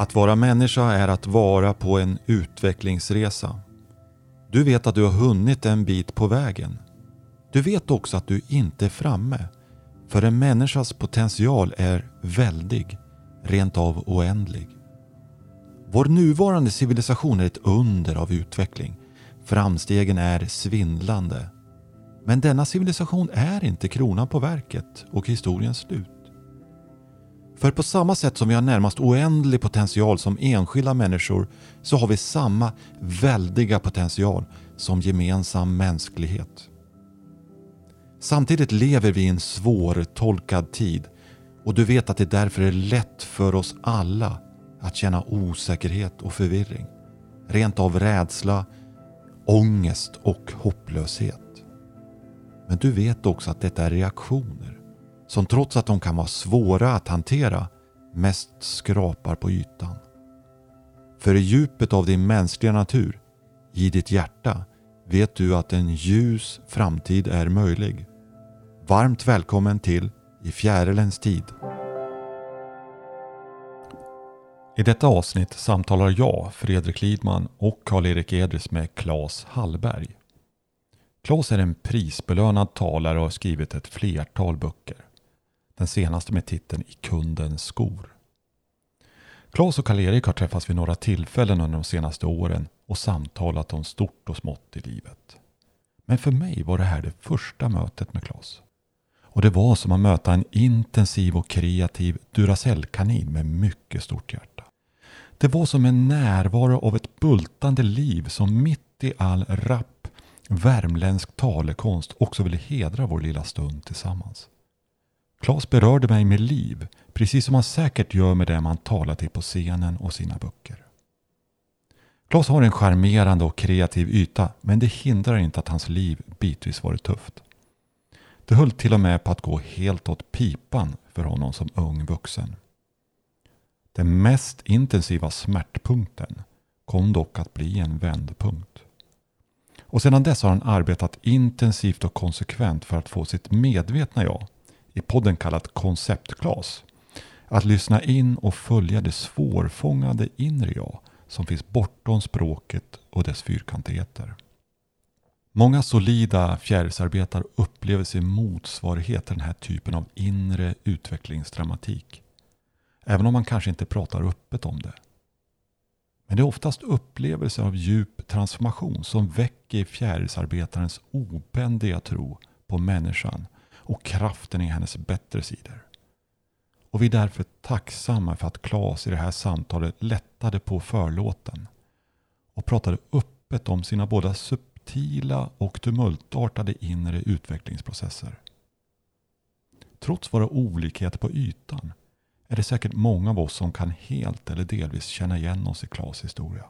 Att vara människa är att vara på en utvecklingsresa. Du vet att du har hunnit en bit på vägen. Du vet också att du inte är framme. För en människas potential är väldig, rent av oändlig. Vår nuvarande civilisation är ett under av utveckling. Framstegen är svindlande. Men denna civilisation är inte kronan på verket och historiens slut. För på samma sätt som vi har närmast oändlig potential som enskilda människor så har vi samma väldiga potential som gemensam mänsklighet. Samtidigt lever vi i en svårtolkad tid och du vet att det därför är lätt för oss alla att känna osäkerhet och förvirring. Rent av rädsla, ångest och hopplöshet. Men du vet också att detta är reaktioner som trots att de kan vara svåra att hantera mest skrapar på ytan. För i djupet av din mänskliga natur, i ditt hjärta, vet du att en ljus framtid är möjlig. Varmt välkommen till I fjärilens tid. I detta avsnitt samtalar jag, Fredrik Lidman och Karl-Erik Edris med Claes Hallberg. Claes är en prisbelönad talare och har skrivit ett flertal böcker. Den senaste med titeln I kundens skor. Claes och Karl-Erik har träffats vid några tillfällen under de senaste åren och samtalat om stort och smått i livet. Men för mig var det här det första mötet med Claes. Och det var som att möta en intensiv och kreativ Duracell-kanin med mycket stort hjärta. Det var som en närvaro av ett bultande liv som mitt i all rapp värmländsk talekonst också ville hedra vår lilla stund tillsammans. Klas berörde mig med liv, precis som han säkert gör med det man talar till på scenen och sina böcker. Klas har en charmerande och kreativ yta, men det hindrar inte att hans liv bitvis varit tufft. Det höll till och med på att gå helt åt pipan för honom som ung vuxen. Den mest intensiva smärtpunkten kom dock att bli en vändpunkt. Och sedan dess har han arbetat intensivt och konsekvent för att få sitt medvetna jag, i podden kallat konceptglas, att lyssna in och följa det svårfångade inre jag som finns bortom språket och dess fyrkantigheter. Många solida fjärilsarbetare upplever sin motsvarighet till den här typen av inre utvecklingsdramatik. Även om man kanske inte pratar öppet om det. Men det är oftast upplevelser av djup transformation som väcker fjärilsarbetarens obändiga tro på människan och kraften i hennes bättre sidor. Och vi är därför tacksamma för att Claes i det här samtalet lättade på förlåten och pratade öppet om sina båda subtila och tumultartade inre utvecklingsprocesser. Trots våra olikheter på ytan är det säkert många av oss som kan helt eller delvis känna igen oss i Klas historia.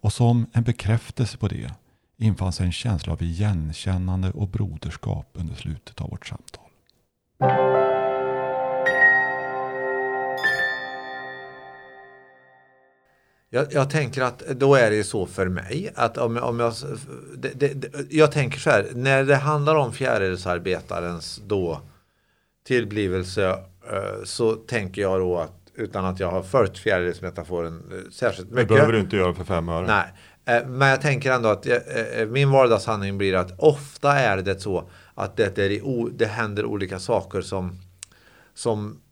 Och som en bekräftelse på det infann sig en känsla av igenkännande och broderskap under slutet av vårt samtal. Jag, jag, tänker att då är det så för mig att om, om jag, det, det, jag tänker så här, när det handlar om fjärilsarbetarens då tillblivelse Eh, så tänker jag då att utan att jag har följt fjärilsmetaforen eh, särskilt mycket. Det behöver du inte göra för fem öre. Nej, men jag tänker ändå att min vardagshandling blir att ofta är det så att det, är, det händer olika saker som, som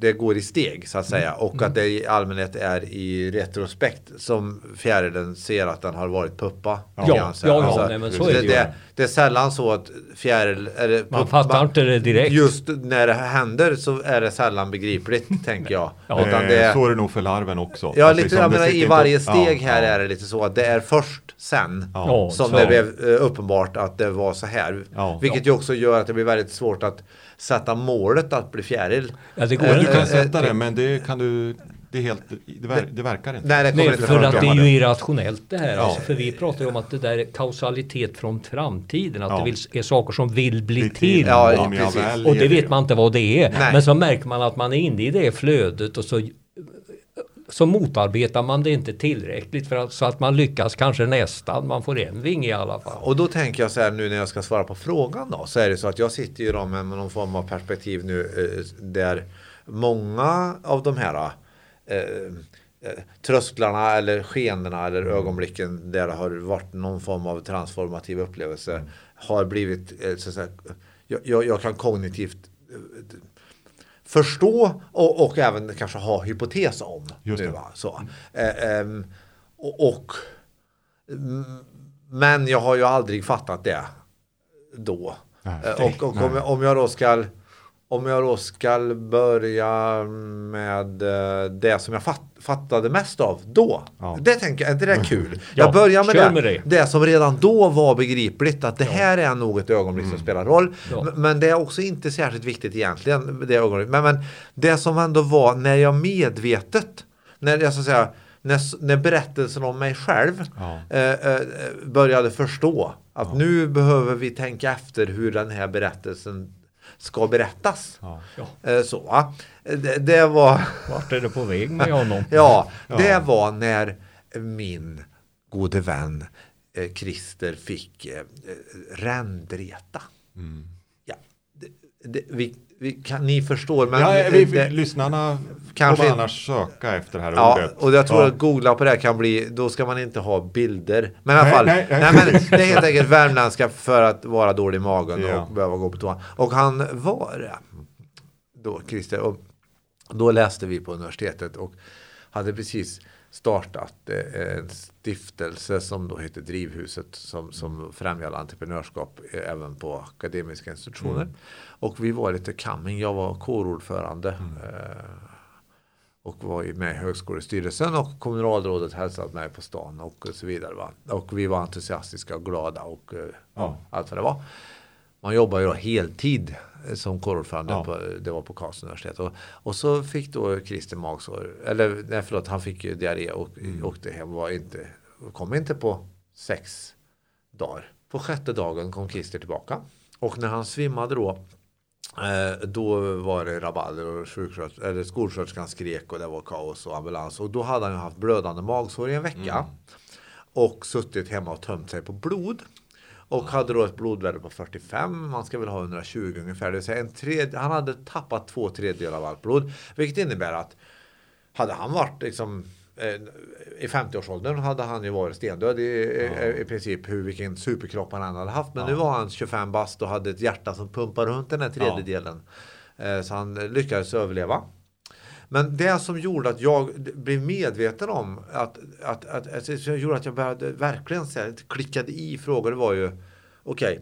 det går i steg så att säga mm. och att mm. det i allmänhet är i retrospekt som fjärilen ser att den har varit puppa. Ja, ja, ja, alltså, nej, men så är det, det, det, är sällan så att fjäril... Eller, man fattar man, inte det direkt. Just när det händer så är det sällan begripligt tänker jag. ja. Utan det, så är det nog för larven också. Ja, lite, liksom, jag menar, i varje steg här är det lite så att det är först sen som det blev eh, uppenbart att det var så här. Vilket ju också gör att det blir väldigt svårt att sätta målet att bli fjäril. Ja, det går du kan sätta det men det kan du det, är helt, det, ver, det verkar inte. Nej, det Nej för, att det är ju irrationellt det här. Ja. Alltså, för vi pratar ju om att det där är kausalitet från framtiden. Att ja. det vill, är saker som vill bli, bli till. Ja, ja, och det vet man inte vad det är. Nej. Men så märker man att man är inne i det flödet och så så motarbetar man det inte tillräckligt för att, så att man lyckas kanske nästan. Man får en vinge i alla fall. Och då tänker jag så här nu när jag ska svara på frågan då. Så är det så att jag sitter ju då med någon form av perspektiv nu eh, där många av de här trösklarna eller skenorna eller mm. ögonblicken där det har varit någon form av transformativ upplevelse mm. har blivit eh, så att säga, jag, jag, kan kognitivt eh, förstå och, och, även kanske ha hypotes om. Just nu, Så. Eh, eh, och, och, men jag har ju aldrig fattat det då. Nej, eh, och, och om, jag, om jag då ska om jag då ska börja med eh, det som jag fatt, fattade mest av då. Ja. Det tänker jag, är inte det kul? Ja, jag börjar med det, med det. det som redan då var begripligt. Att det ja. här är nog ett ögonblick som mm. spelar roll. Men det är också inte särskilt viktigt egentligen. Det. Men, men det som ändå var när jag medvetet, när jag så att säga när, när berättelsen om mig själv eh, eh, började förstå att nu behöver vi tänka efter hur den här berättelsen ska berättas. Ja. Eh, så, det, det, var... Vart är det på väg med honom? ja, det var när min gode vän eh, Christer fick eh, rändreta. Mm. Ja, det, det, vi, vi kan, ni förstår. Men ja, vi, det, lyssnarna kanske får annars söka efter det här ja, ordet. Och jag tror ja. att googla på det kan bli, då ska man inte ha bilder. Men i alla fall, nej, nej, nej. men det är helt enkelt värmländska för att vara dålig i magen ja. och behöva gå på toa. Och han var då, Christer, och då läste vi på universitetet och hade precis startat eh, en stiftelse som då heter Drivhuset som, som främjar entreprenörskap eh, även på akademiska institutioner. Mm. Och vi var lite coming, jag var kårordförande mm. Eh, och var med i högskolestyrelsen och kommunalrådet hälsade mig på stan och så vidare. Va? Och vi var entusiastiska och glada och ja. allt vad det var. Man jobbar ju då heltid som kårordförande. Ja. På, det var på Karlstads universitet. Och, och så fick då Christer magsår. Eller nej, förlåt, han fick ju diarré och mm. åkte hem. Var inte, kom inte på sex dagar. På sjätte dagen kom Christer tillbaka. Och när han svimmade då eh, då var det rabalder och eller skolsköterskan skrek och det var kaos och ambulans. Och då hade han haft blödande magsår i en vecka. Mm. Och suttit hemma och tömt sig på blod. Och hade då ett blodvärde på 45. Man ska väl ha 120 ungefär. Det vill säga en tredje, han hade tappat två tredjedelar av allt blod. Vilket innebär att hade han varit liksom eh, i 50-årsåldern hade han ju varit stendöd i, ja. i, princip hur vilken superkropp han än hade haft. Men ja. nu var han 25 bast och hade ett hjärta som pumpar runt den här tredjedelen. Ja. Eh, så han lyckades överleva. Men det som gjorde att jag blev medveten om att, att, att, att, att gjorde att jag började verkligen så här, klickade i frågor var ju okej. Okay,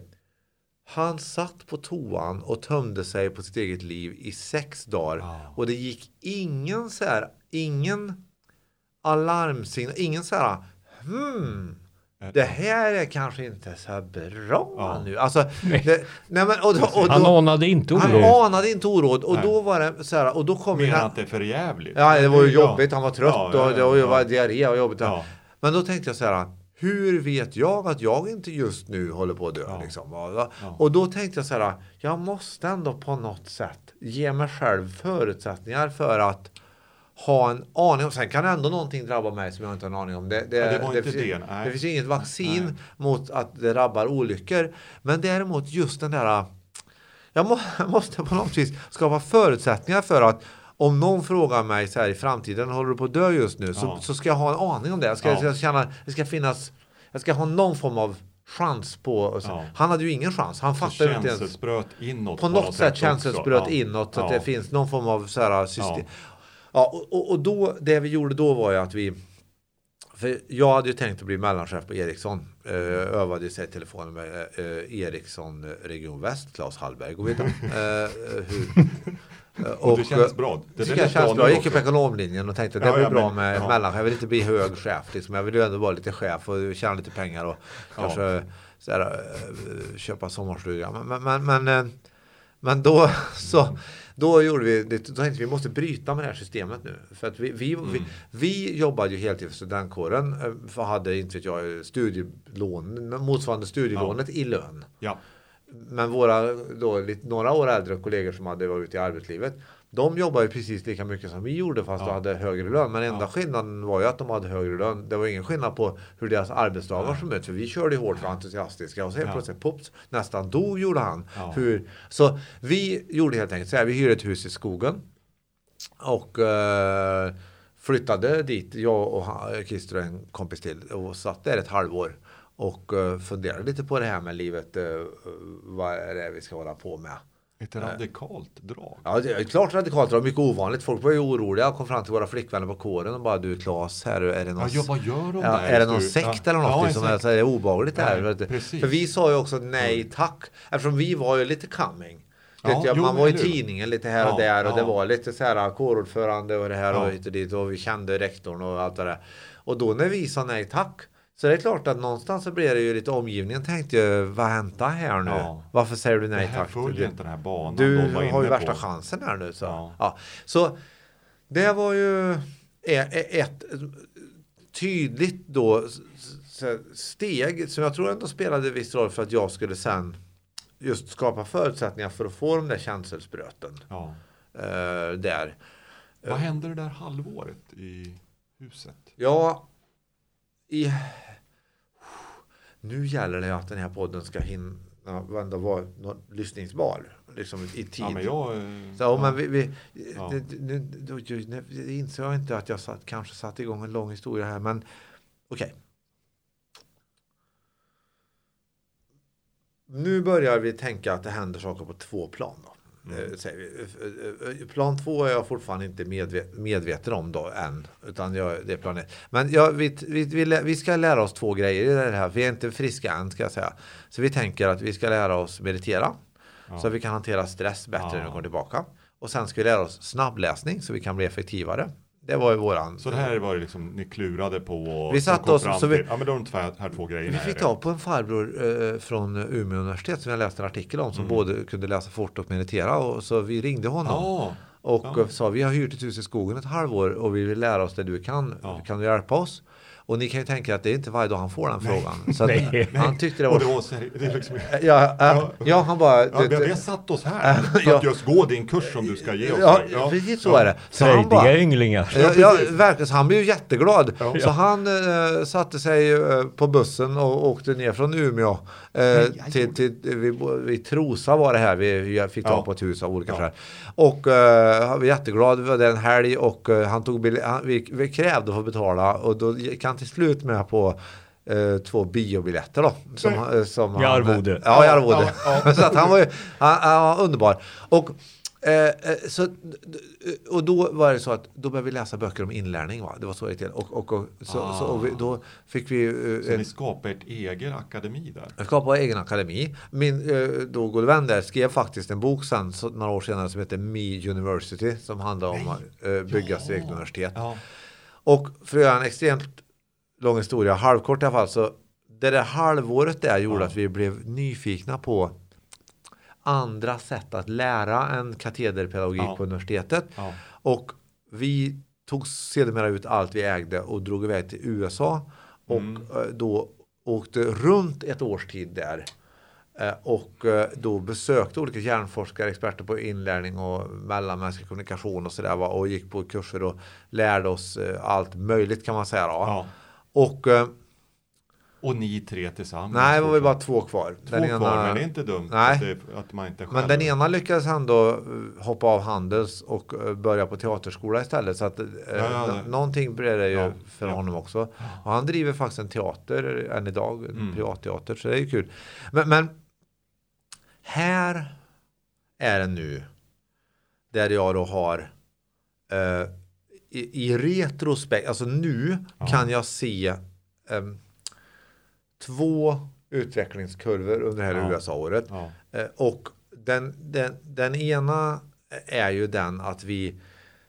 han satt på toan och tömde sig på sitt eget liv i sex dagar wow. och det gick ingen så här, ingen alarmsignal, ingen så här hmm det här är kanske inte så bra ja. nu. Alltså, det, nej men, och då, och då, han anade inte oråd. Han anade inte oråd. Och nej. då var det så här. Och då kom Menar att det är för jävligt? Ja, det var ju jobbigt. Han var trött ja, ja, ja, och det var diarré och jobbigt. Men då tänkte jag så här. Hur vet jag att jag inte just nu håller på att dö? Liksom? Och då tänkte jag så här. Jag måste ändå på något sätt ge mig själv förutsättningar för att ha en aning om. Sen kan ändå någonting drabba mig som jag inte har en aning om. Det, det, ja, det, det, finns, det, det finns inget vaccin Nej. mot att det drabbar olyckor. Men däremot just den där jag, må, jag måste på något vis skapa förutsättningar för att om någon frågar mig så här i framtiden, håller du på att dö just nu? Så, ja. så ska jag ha en aning om det. Jag ska, ja. jag känna, det ska finnas, jag ska ha någon form av chans på... Ja. Han hade ju ingen chans. Han fattade inte ens. inåt. På, på något sätt känselspröt ja. inåt. Så att det finns någon form av så här system. Ja, och, och då, det vi gjorde då var ju att vi för jag hade ju tänkt att bli mellanchef på Ericsson. Eh, övade sig i telefonen med eh, Ericsson eh, Region Väst, Claes Hallberg. Och, vet, eh, hur, och, och det känns bra. Det, det känns bra. Jag gick ju på ekonomlinjen och tänkte att det ja, blir bra med ja. mellanchef. Jag vill inte bli hög chef. Liksom. Jag vill ju ändå vara lite chef och tjäna lite pengar och ja. kanske såhär, eh, köpa sommarstuga. Men, men, men, men då så då gjorde vi det, då tänkte vi vi måste bryta med det här systemet nu. För att vi, vi, mm. vi, vi jobbade ju heltid för studentkåren. Eh, för hade inte vet jag studielån, motsvarande studielånet ja. i lön. Ja. Men våra då, lite, några år äldre kollegor som hade varit ute i arbetslivet de jobbar ju precis lika mycket som vi gjorde fast ja. de hade högre lön. Men enda ja. skillnaden var ju att de hade högre lön. Det var ingen skillnad på hur deras arbetsdagar såg ut. För vi körde hårt och entusiastiska och så helt ja. plötsligt pops, nästan dog gjorde han. Ja. Hur, så vi gjorde helt enkelt så här. Vi hyrde ett hus i skogen. Och eh, flyttade dit, jag och Christer och en kompis till och satt där ett halvår och uh, funderade lite på det här med livet. Uh, vad är det vi ska hålla på med? Ett radikalt drag. Ja, det är klart radikalt drag. Mycket ovanligt. Folk var ju oroliga. Jag kom fram till våra flickvänner på kåren och bara du Klas, här är det någon, ja, vad gör de ja, är det någon sekt ja. eller något ja, som är, så är obehagligt här? Precis. För vi sa ju också nej tack. Eftersom vi var ju lite coming. Ja, jag, man var i tidningen lite här och där och det var lite så här kårordförande och det här och hit och dit och vi kände rektorn och allt det där. Och då när vi sa nej tack så det är klart att någonstans så blir det ju lite omgivningen tänkte ju, vad hänt här nu? Ja. Varför säger du nej tack? Det här följer inte den här banan. Du har ju värsta på. chansen här nu. Så. Ja. ja. Så det var ju ett tydligt då steg som jag tror ändå spelade viss roll för att jag skulle sen just skapa förutsättningar för att få de där känselspröten. Ja. Uh, där. Vad hände det där halvåret i huset? Ja, i nu gäller det att den här podden ska hinna ändå vara lyssningsbar. Liksom i tid. Ja, men jag, så, ja. men vi, vi, ja. nu, då, nu inser jag inte att jag satt, kanske satte igång en lång historia här, men okej. Okay. Nu börjar vi tänka att det händer saker på två plan. Då. Mm. Plan två är jag fortfarande inte medvet medveten om då än. Utan jag, det är plan ett. Men ja, vi, vi, vi, vi, ska lära oss två grejer i det här. Vi är inte friska än ska jag säga. Så vi tänker att vi ska lära oss meditera. Ja. Så att vi kan hantera stress bättre ja. när vi kommer tillbaka. Och sen ska vi lära oss snabbläsning så vi kan bli effektivare. Det var ju våran. Så det här var det liksom ni klurade på. Vi satt oss så vi. Ja men de här, två grejerna. Vi fick tag på en farbror eh, från Umeå universitet som jag läste en artikel om som mm. både kunde läsa fort och meditera och så vi ringde honom. Oh. Och ja. sa vi har hyrt ett hus i skogen ett halvår och vi vill lära oss det du kan. Ja. Kan du hjälpa oss? Och ni kan ju tänka att det är inte varje dag han får den nej. frågan. Så nej, han tyckte det var... det var det är liksom... ja, äh, ja, han bara... Ja, vi, har satt oss här för att just gå din kurs som du ska ge oss. Ja, ja. precis så är det. Så han bara, ynglingar. Ja, ja, verkligen. Så han blev ju jätteglad. Så han äh, satte sig äh, på bussen och åkte ner från Umeå äh, till, till, vid, vid Trosa var det här. Vi fick tag på ett hus av olika skäl. Och han var jätteglad. Det var en helg och han tog han, vi, vi krävde att få betala och då kan till slut med på eh, två biobiljetter då. Som, mm. som I arvode. Ja, i arvode. Ja, ja. så att han var ju han, han var underbar. Och, eh, eh, så, och då var det så att då började vi läsa böcker om inlärning. Va? Det var så det till. Och, och, och, så, ah. så, och vi, då fick vi... Eh, så ni skapade ert egen akademi där? Jag skapade egen akademi. Min eh, då gode vän där skrev faktiskt en bok sen, så, några år senare som heter Me University. Som handlar om att eh, bygga ja. sitt eget universitet. Ja. Och för att göra en extremt lång historia, halvkort i alla fall, så det där halvåret där gjorde ja. att vi blev nyfikna på andra sätt att lära en katederpedagogik ja. på universitetet. Ja. Och vi tog sedermera ut allt vi ägde och drog iväg till USA och mm. Eh, då åkte runt ett års tid där eh, och eh, då besökte olika hjärnforskare, experter på inlärning och mellanmänsklig kommunikation och sådär och gick på kurser och lärde oss allt möjligt kan man säga. Ja. Och, och ni tre tillsammans? Nej, det var bara två kvar. Två den kvar, ena, men det är inte dumt nej, att, det, att man inte själv. Men den ena lyckades ändå eh, hoppa av Handels och eh, börja på teaterskola istället. Så att ja, ja, någonting blev det ju ja, för honom också. Och han driver faktiskt en teater än idag, en mm. privatteater, så det är ju kul. Men, men här är det nu där jag då har eh, i, i retrospekt, alltså nu kan jag se um, två utvecklingskurvor under det här ja. USA-året. Ja. Uh, och den, den, den ena är ju den att vi,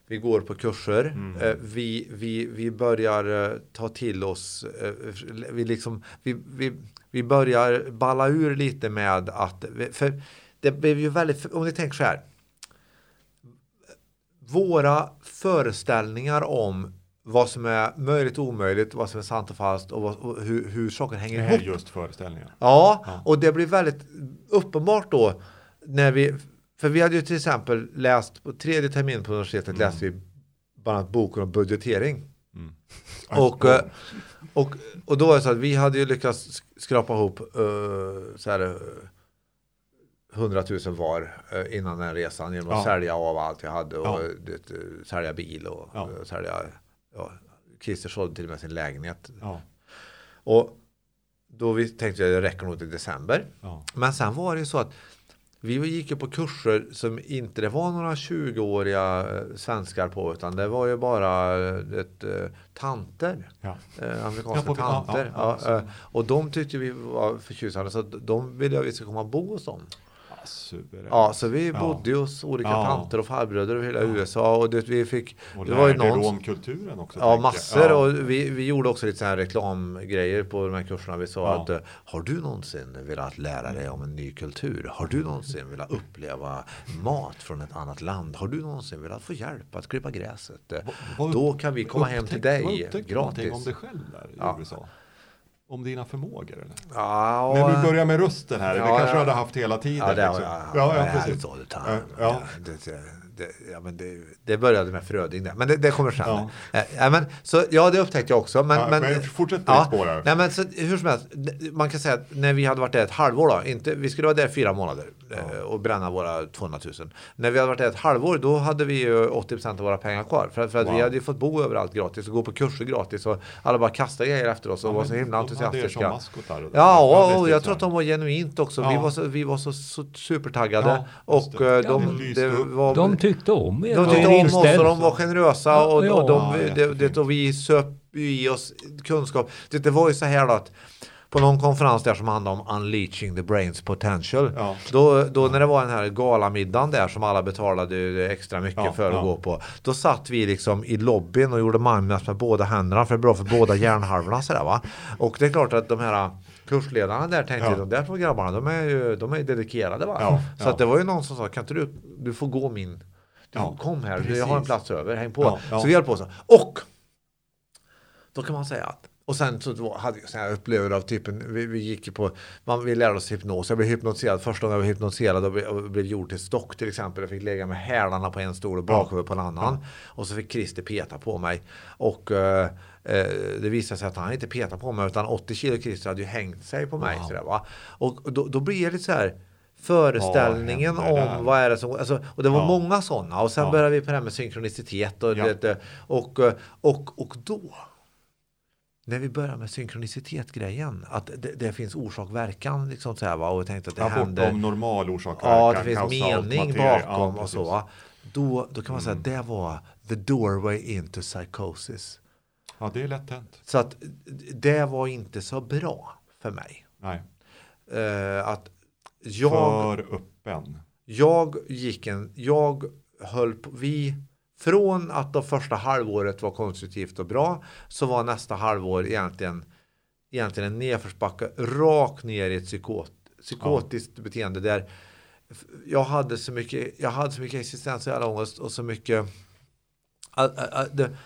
vi går på kurser. Mm. Uh, vi, vi, vi börjar uh, ta till oss, vi, liksom, vi, vi, vi börjar balla ur lite med att, för det blev ju väldigt, om ni tänker så här, våra föreställningar om vad som är möjligt och omöjligt, vad som är sant och falskt och, vad, och hur, hur saker hänger ihop. Det är just föreställningar. Ja, ja, och det blir väldigt uppenbart då när vi, för vi hade ju till exempel läst på tredje terminen på universitetet mm. läste vi bland annat boken om budgetering. Mm. Och, eh, och, och då var det så att vi hade ju lyckats skrapa ihop uh, så här, 100 000 var eh, innan den resan genom att ja. sälja av allt jag hade och ja. sälja bil och ja. sälja ja, Christer sålde till och med sin lägenhet. Ja. Och då vi tänkte att det räcker nog till december. Ja. Men sen var det ju så att vi gick ju på kurser som inte det var några 20-åriga eh, svenskar på utan det var ju bara ett, eh, tanter. Ja. Eh, amerikanska Ja, på- tanter. ja, eh, och de tyckte vi var förtjusande så de ville att vi skulle komma och bo hos dem. Ja, suveränt. Ja, så vi Ja. bodde hos olika Ja. tanter och farbröder över hela Ja. USA och det, vi fick Och det var ju någon- om kulturen också. Ja, massor. Ja. Och vi, vi gjorde också lite så här reklamgrejer på de här kurserna. Vi sa Ja. att eh, har du någonsin velat lära dig om en ny kultur? Har du någonsin velat uppleva mat från ett annat land? Har du någonsin velat få hjälp att klippa gräset? Eh, Vad- Då kan vi komma hem till vad dig upptäckte du någonting gratis. om dig själv där i Ja. USA? Om dina förmågor eller? Ja, När du börjar med rösten här, det Ja, kanske ja. du hade haft hela tiden. Ja, det, liksom. ja, ja, ja, det, precis. all the time. Ja, ja. Det, det, ja, men det, det började med Fröding där. Men det, det kommer sen. Ja. Ja. Ja, men, så, ja, det upptäckte jag också. Men, Ja, men, men fortsätt på ja, ditt spår här. Nej, men så, hur som helst, man kan säga att när vi hade varit där ett halvår då, inte, vi skulle vara där fyra månader eh, och bränna våra 200 000. När vi hade varit där ett halvår, då hade vi ju 80 av våra pengar kvar. För, för att vi Wow. hade ju fått bo överallt gratis och gå på kurser gratis och alla bara kastade grejer efter oss och Ja, var så himla de hade er som entusiastiska. maskotar. Ja, och, och jag tror att de var genuint också. Vi Ja. var så, vi var så, så supertaggade. Ja, och eh, de, det var, De tyckte om er de tyckte om oss och de var generösa och, Ja, och, de, ja, det, det, och vi söp i oss kunskap. Det, det var ju så här då att på någon konferens där som handlade om unleashing the brains potential. Ja. Då, då när det var den här galamiddagen där som alla betalade extra mycket Ja, för att ja. gå på. Då satt vi liksom i lobbyn och gjorde mindmaps med båda händerna för det är bra för båda hjärnhalvorna sådär va. Och det är klart att de här kursledarna där tänkte Ja. de där två grabbarna de är ju de är dedikerade va. Ja, Så ja. att det var ju någon som sa kan inte du, du får gå min Ja, kom här, precis. jag har en plats över, häng på. Ja, ja. Så vi höll på så. Och då kan man säga att och sen så hade jag här upplevelser av typen, vi, vi gick på, man, vi lärde oss hypnos, jag blev hypnotiserad, första gången jag blev hypnotiserad och blev, blev gjord till stock till exempel, jag fick lägga med hälarna på en stol och bakhuvudet på en annan. Och så fick Christer peta på mig. Och eh, eh, det visade sig att han inte petade på mig utan 80 kilo Christer hade ju hängt sig på mig. Wow. Sådär, va? Och då, då blir det så här föreställningen där? om vad är det som, alltså, och det var Ja. många sådana och sen Ja. började vi på det här med synkronicitet och, Ja. det, och, och, och, då när vi börjar med synkronicitet-grejen, att det, det finns orsak-verkan liksom så här, va? och tänkte att det Ja, händer. bortom normal orsak Ja, det finns mening bakom Ja, och så. Va? Då, då kan man säga att Mm. det var the doorway into psychosis. Ja, det är lätt hänt. Så att det var inte så bra för mig. Nej, Eh, att jag, för öppen. jag gick en, jag höll på, vi, från att det första halvåret var konstruktivt och bra så var nästa halvår egentligen, egentligen en nedförsbacke rakt ner i ett psykot, psykotiskt beteende där jag hade så mycket, jag hade så mycket existentiell ångest och så mycket att, att, det,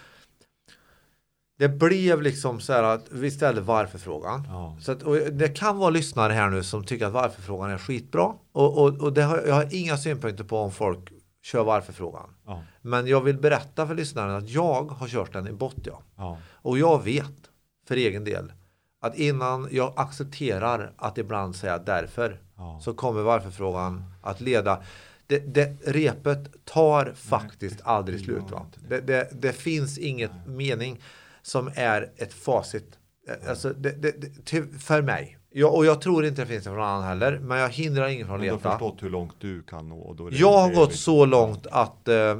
det blev liksom så här att vi ställde varför-frågan. Ja. Så att, och det kan vara lyssnare här nu som tycker att varför-frågan är skitbra. Och, och, och det har, jag har inga synpunkter på om folk kör varför-frågan. Ja. Men jag vill berätta för lyssnaren att jag har kört den i botten. Ja. Och jag vet för egen del att innan jag accepterar att ibland säga därför så kommer varför-frågan att leda det, det, repet tar faktiskt aldrig slut. Va? Det, det, det finns inget mening som är ett facit. Eh, Alltså, det, det, det, för mig. Jag, och jag tror inte det finns det för någon annan heller. Men jag hindrar ingen från att du har leta. förstått hur långt du kan nå. och Jag har gått så långt att eh,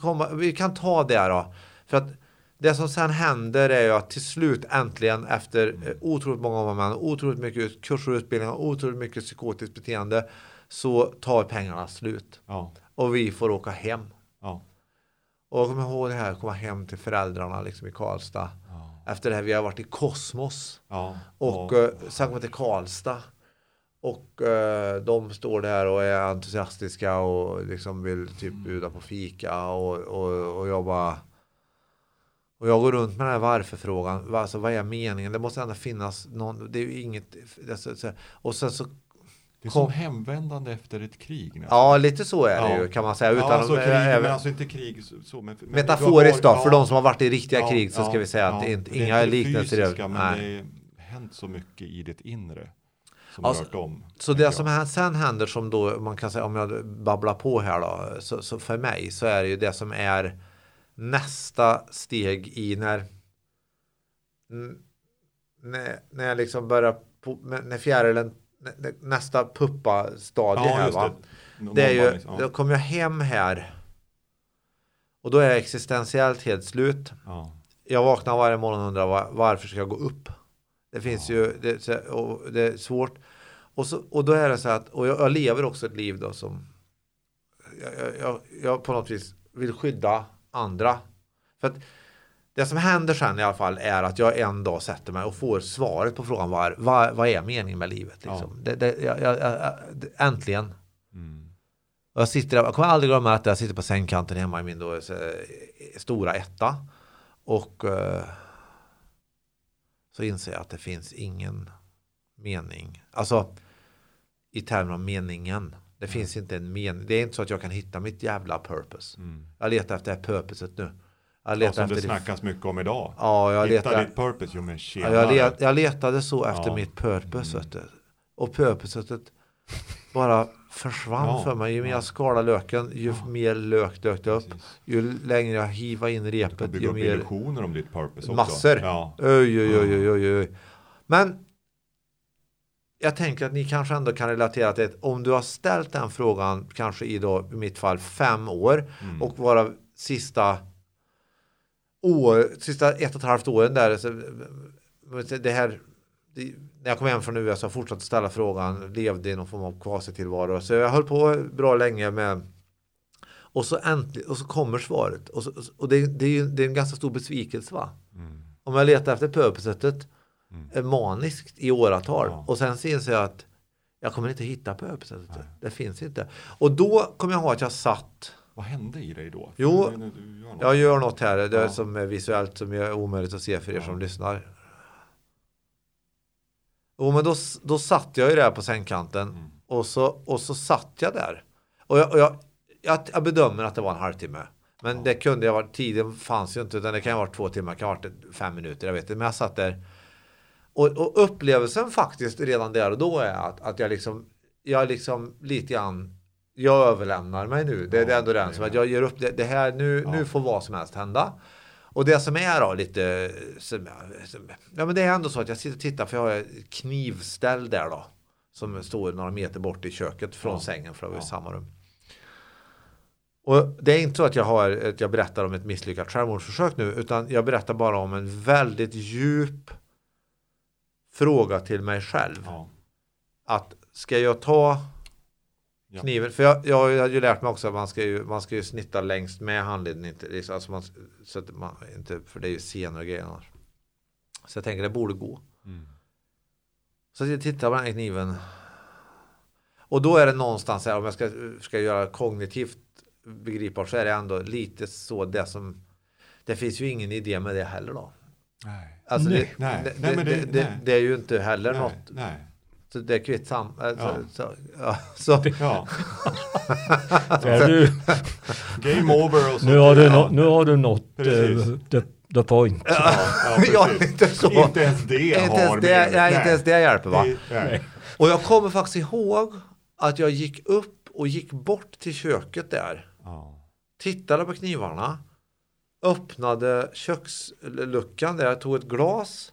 komma, vi kan ta det då. För att det som sen händer är ju att till slut äntligen efter eh, otroligt många år med otroligt mycket kurser och utbildningar, otroligt mycket psykotiskt beteende så tar pengarna slut. Ja. Och vi får åka hem. Och jag kommer ihåg det här, komma hem till föräldrarna liksom i Karlstad. Ja. Efter det här, vi har varit i Kosmos. Ja. Och ja. eh, sen kom till Karlstad. Och eh, de står där och är entusiastiska och liksom vill typ Mm. bjuda på fika och, och, och jag bara och jag går runt med den här varför-frågan. Va- Alltså, vad är meningen? Det måste ändå finnas någon. Det är ju inget. Alltså, så, och sen så. Det är kom- som hemvändande efter ett krig. nästan. Ja, lite så är det Ja. ju kan man säga. Utan, ja, alltså, krig, även- men alltså inte krig så, men, men Metaforiskt då, för de som har varit i riktiga ja, krig så ska vi säga att det är inte, det är inga inte liknelser. fysiska, men Nej. det har hänt så mycket i det inre. Som Alltså, rört om. Så det som jag. här sen händer som då man kan säga om jag babblar på här då så, så för mig så är det ju det som är nästa steg i när när, när jag liksom börjar på, när fjärilen nästa puppa stadie ja, här va. Det. det är ju, liksom. då kommer jag hem här och då är jag existentiellt helt slut. Ja. Jag vaknar varje morgon och undrar var, varför ska jag gå upp? Det finns ja. ju, det, och det är svårt. Och, så, och då är det så att, och jag, jag lever också ett liv då som jag, jag, jag, på något vis vill skydda andra. För att det som händer sen i alla fall är att jag en dag sätter mig och får svaret på frågan var, vad, vad är meningen med livet? Liksom. Ja. Det, det, jag, jag, äntligen. Mm. Och jag, sitter, jag kommer aldrig glömma att jag sitter på sängkanten hemma i min då, stora etta. Och uh, så inser jag att det finns ingen mening. Alltså i termer av meningen. Det mm. finns inte en mening. Det är inte så att jag kan hitta mitt jävla purpose. Mm. Jag letar efter det här purposet nu. Jag letade ja, som det snackas mycket om idag. Ja, jag Hitta letade, ditt purpose, jo men ja, jag, let, jag letade så efter ja. mitt purpose. Mm. Och purposet bara försvann ja. för mig. Ju mer jag skalade löken, ju mer lök dök det upp. Ju längre jag hivade in repet, ju mer... illusioner om ditt purpose också. Massor. Ja. Oj, oj, oj, oj, oj. Men jag tänker att ni kanske ändå kan relatera till att om du har ställt den frågan, kanske i då, i mitt fall fem år mm. och vara sista år, sista ett och ett halvt åren där, så, det här, det, när jag kom hem från USA fortsatte ställa frågan, levde i någon form av kvasitillvaro. Så jag höll på bra länge med och så äntligen, och så kommer svaret. Och, så, och det, det, är ju, det är en ganska stor besvikelse va? Mm. Om jag letar efter purposetet mm. maniskt i åratal. Ja. Och sen så inser jag att jag kommer inte hitta purposetet. Det finns inte. Och då kommer jag ihåg att jag satt vad hände i dig då? Jo, du, du gör jag gör något här. Det ja. som är visuellt som är omöjligt att se för er ja. som lyssnar. Jo, men då, då satt jag ju där på sängkanten mm. och, så, och så satt jag där. Och jag, och jag, jag, jag bedömer att det var en halvtimme. Men ja. det kunde jag varit, tiden fanns ju inte, utan det kan ha varit två timmar, kan ha varit fem minuter, jag vet inte. Men jag satt där. Och, och upplevelsen faktiskt redan där och då är att, att jag liksom, jag liksom lite grann jag överlämnar mig nu. Det, ja, det är ändå den som att jag ger upp det, det här nu, ja. nu får vad som helst hända. Och det som är då lite, som, ja men det är ändå så att jag sitter och tittar för jag har ett knivställ där då. Som står några meter bort i köket från ja. sängen för vi ja. i samma rum. Och det är inte så att jag, har, att jag berättar om ett misslyckat självmordsförsök nu utan jag berättar bara om en väldigt djup fråga till mig själv. Att ska jag ta Ja. Kniven, för jag, jag har ju lärt mig också att man ska ju, man ska ju snitta längst med handleden. Inte, liksom, alltså man, så att man, inte, för det är ju senare grejer annars. Så jag tänker det borde gå. Mm. Så jag tittar på den här kniven. Och då är det någonstans här, om jag ska, ska göra kognitivt begripbart så är det ändå lite så det som det finns ju ingen idé med det heller då. Nej. Alltså nej, det, nej, det, nej, det, det, det, är ju inte heller nej, något nej. Så det är kvittsam. Ja. Så, ja, så. Ja. du, Game over. Och så nu, har du no, nu har du nått uh, the, the point. Ja, ja, inte så. Inte ens det inte har det, med nej, Inte ens det hjälper va? Nej. Och jag kommer faktiskt ihåg att jag gick upp och gick bort till köket där. Ja. Tittade på knivarna. Öppnade köksluckan där, jag tog ett glas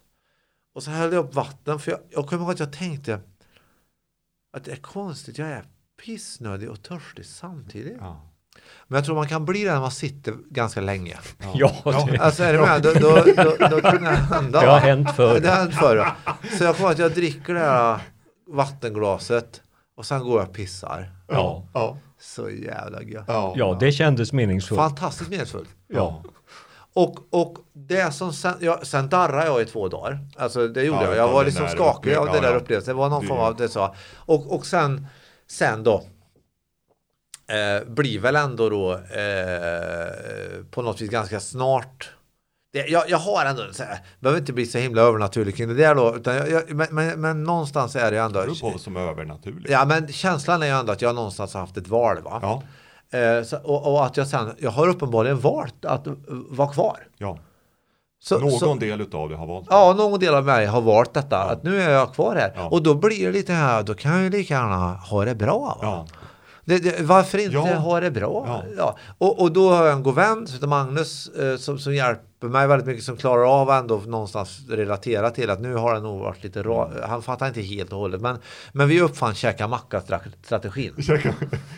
och så hällde jag upp vatten. För jag, jag kommer ihåg att jag tänkte att det är konstigt. Jag är pissnödig och törstig samtidigt. Ja. Men jag tror man kan bli det när man sitter ganska länge. Ja, det, alltså är det med? Då, då, då, då kan det hända. Det har hänt förr. Det har hänt förr. Så jag kommer att jag dricker det här vattenglaset och sen går jag och pissar. Ja. ja. Så jävla gött. Ja. ja, det kändes meningsfullt. Fantastiskt meningsfullt. Ja. Och, och det som sen, ja, sen darrade jag i två dagar. Alltså det gjorde ja, jag. Jag var liksom skakig av det där upplevelsen. Det var någon form av det så. Och, och sen, sen då eh, blir väl ändå då eh, på något vis ganska snart det, jag, jag har ändå, så här, behöver inte bli så himla övernaturlig kring det där då, utan jag, jag, men, men, men, någonstans är det ändå... Det beror på som övernaturligt. Ja, men känslan är ju ändå att jag någonstans har haft ett val. Va? Ja. Eh, så, och, och, att jag sen, jag har uppenbarligen valt att vara kvar. Ja. Så, någon så, del av det har valt det. Ja, någon del av mig har valt detta. Ja. Att nu är jag kvar här. Ja. Och då blir det lite här, då kan jag lika gärna ha det bra. Va? Ja. Det, det, varför inte ja. ha det bra? Ja. ja. Och, och då har jag en god vän som heter Magnus eh, som, som hjälper mig väldigt mycket som klarar av ändå någonstans relatera till att nu har det nog varit lite ra, Han fattar inte helt och hållet men, men vi uppfann käka macka-strategin.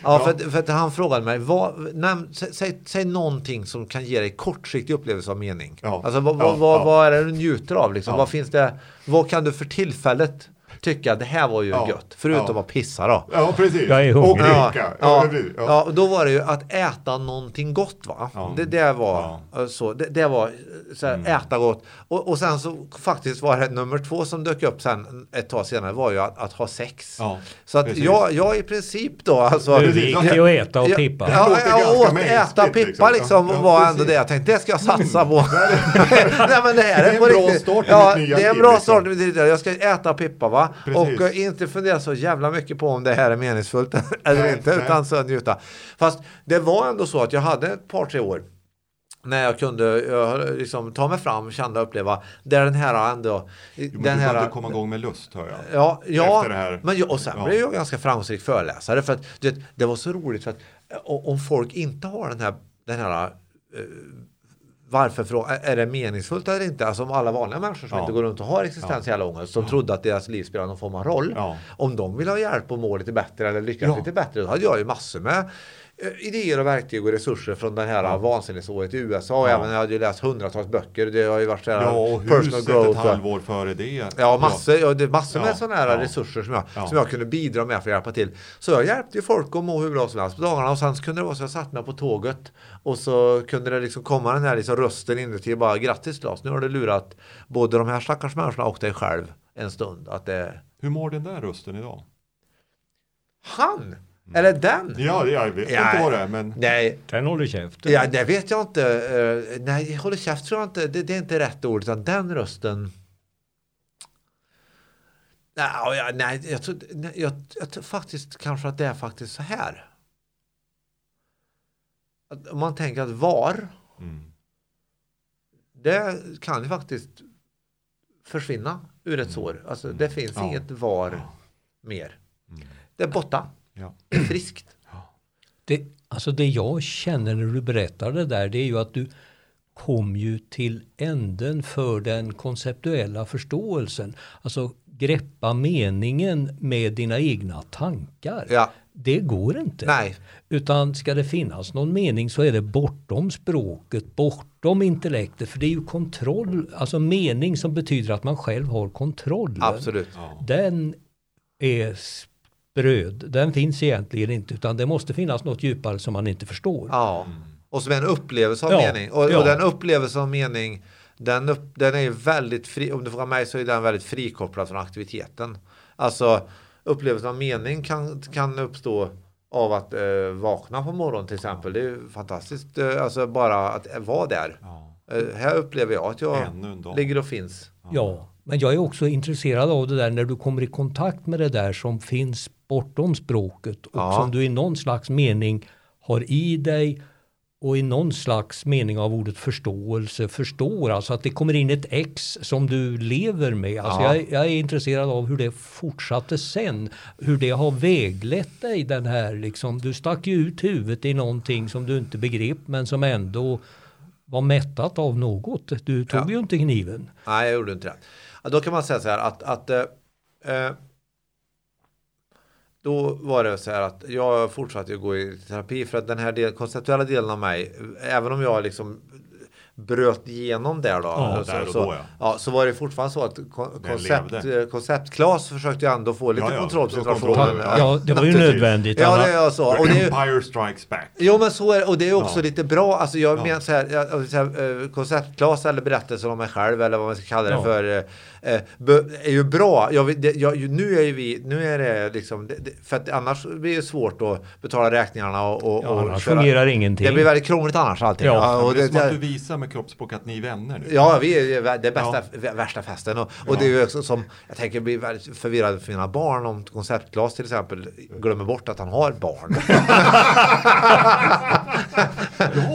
ja, för, för att han frågade mig vad, näm, säg, säg någonting som kan ge dig kortsiktig upplevelse av mening. Ja. Alltså vad, vad, vad, vad är det du njuter av? Liksom? Vad finns det? Vad kan du för tillfället tycka att det här var ju ja. gött. Förutom ja. att pissa då. Ja, precis. Jag är hungrig. Och dricka. Ja, ja, ja. då var det ju att äta någonting gott va. Det, det var så. Det, det var så här, mm. äta gott. Och, och sen så faktiskt var det nummer två som dök upp sen ett tag senare var ju att, att ha sex. så att jag, jag i princip då alltså. Du gick ju att äta och pippa. Ja, jag åt, äta pippa liksom, liksom var ändå det jag tänkte. Det ska jag satsa på. Nej men det här är, det är en bra start Ja, det är en bra liksom. start. Jag ska äta pippa va. Precis. Och inte fundera så jävla mycket på om det här är meningsfullt eller nej, inte, nej. utan så njuta. Fast det var ändå så att jag hade ett par, tre år när jag kunde jag, liksom, ta mig fram, känna och uppleva. Där den här ändå... Jo, men den du här, komma igång med lust hör jag. Ja, ja men jag, och sen ja. blev jag ganska framgångsrik föreläsare. För att det, det var så roligt för att om folk inte har den här, den här varför är det meningsfullt eller inte? Alltså om alla vanliga människor som ja. inte går runt och har existentiell ja. ångest som ja. trodde att deras liv spelar någon form av roll. Ja. Om de vill ha hjälp och må lite bättre eller lyckas lite bättre då hade jag ju massor med idéer och verktyg och resurser från det här ja. vansinnesåret i USA. Ja. Även jag hade ju läst hundratals böcker. Det har ju varit så här ja, och personal growth. ett halvår före det. Ja, massor, ja. det massor med sådana här resurser som jag, som jag kunde bidra med för att hjälpa till. Så jag hjälpte ju folk att må hur bra som helst på dagarna och sen kunde det vara så att jag satt mig på tåget och så kunde det liksom komma den här liksom rösten inuti bara grattis Claes, nu har du lurat både de här stackars människorna och dig själv en stund. Att det... Hur mår den där rösten idag? Han Mm. Eller den? Ja, jag vet ja, inte vad det är. Men... Nej. Den håller käft. Ja, det vet jag inte. Uh, nej, håller käft tror jag inte. Det, det, är inte rätt ord. Utan den rösten. Nej, ja, nej jag, tror, nej, jag, jag tror faktiskt kanske att det är faktiskt så här. Att, om man tänker att var. Mm. Det kan ju faktiskt försvinna ur ett mm. sår. Alltså det finns ja. inget var ja. mer. Mm. Det är borta. Ja. Friskt. Det, alltså det jag känner när du berättar det där det är ju att du kom ju till änden för den konceptuella förståelsen. Alltså greppa meningen med dina egna tankar. Ja. Det går inte. Nej. Utan ska det finnas någon mening så är det bortom språket, bortom intellektet. För det är ju kontroll, alltså mening som betyder att man själv har kontroll. Absolut. Den är bröd, den finns egentligen inte utan det måste finnas något djupare som man inte förstår. Ja, och som är en upplevelse av ja, mening. Och, ja. och den upplevelse av mening den, upp, den är väldigt fri, om du frågar mig så är den väldigt frikopplad från aktiviteten. Alltså upplevelsen av mening kan, kan uppstå av att eh, vakna på morgonen till exempel. Det är fantastiskt, eh, alltså bara att vara där. Ja. Eh, här upplever jag att jag ligger och finns. Ja, men jag är också intresserad av det där när du kommer i kontakt med det där som finns bortom språket och ja. som du i någon slags mening har i dig och i någon slags mening av ordet förståelse förstår. Alltså att det kommer in ett ex som du lever med. Alltså ja. jag, jag, är intresserad av hur det fortsatte sen. Hur det har väglett dig den här liksom. Du stack ju ut huvudet i någonting som du inte begrep men som ändå var mättat av något. Du tog ja. ju inte kniven. Nej, jag gjorde inte det. Då kan man säga så här att, att eh, eh då var det så här att jag fortsatte att gå i terapi för att den här del, konceptuella delen av mig, även om jag liksom bröt igenom där då. Ja, så, där och så, då, ja. ja. så var det fortfarande så att koncept, eh, konceptklas försökte ändå få lite ja, ja. kontroll på situationen. Ja, det var ju nödvändigt. Ja, det är så. Och det är, Empire strikes back. Jo, men så är det. Och det är också lite bra. Alltså jag menar så här, så här eh, konceptklas eller berättelser om mig själv eller vad man ska kalla det för. Eh, Eh, är ju bra. Jag, det, jag, nu är vi, nu är det liksom, det, för att annars blir det svårt att betala räkningarna och, och, ja, och köra. fungerar ingenting. Det blir väldigt krångligt annars allting. Ja, ja och det, är som att du visar med kroppsspråk att ni är vänner nu. Ja, vi är det bästa, ja. värsta festen. Och, och det är ju också som, jag tänker bli väldigt förvirrad för mina barn om konceptglas till exempel glömmer bort att han har barn.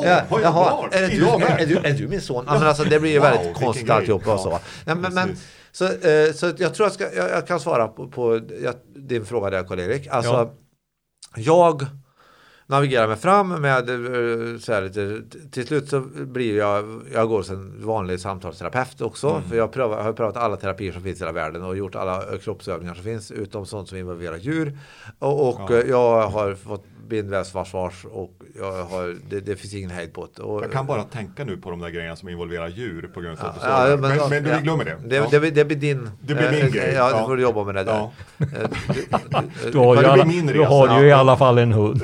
ja, har jag barn? Är, du, är, är, du, är du min son? Ja. Men alltså, det blir ju wow, väldigt konstigt alltihopa och så. Ja, men, men, så, eh, så jag tror jag, ska, jag, jag kan svara på, på jag, din fråga där Karl-Erik. Alltså, ja. jag navigerar mig fram med eh, så här lite, till slut så blir jag, jag går som en vanlig samtalsterapeut också. Mm. För jag, prövar, jag har prövat alla terapier som finns i hela världen och gjort alla kroppsövningar som finns utom sånt som involverar djur. Och, och ja. jag har fått bindvävsvarsvars och jag har, det, det, finns ingen hejd på det. Och, jag kan bara tänka nu på de där grejerna som involverar djur på grund av ja, ja, men, men, men, du glömmer det. Det, det, det, blir din. Det blir min äh, grej. Ja, du får jobba med det där. Ja. du, du, du, har ju, alla, du har ju i alla fall en hund.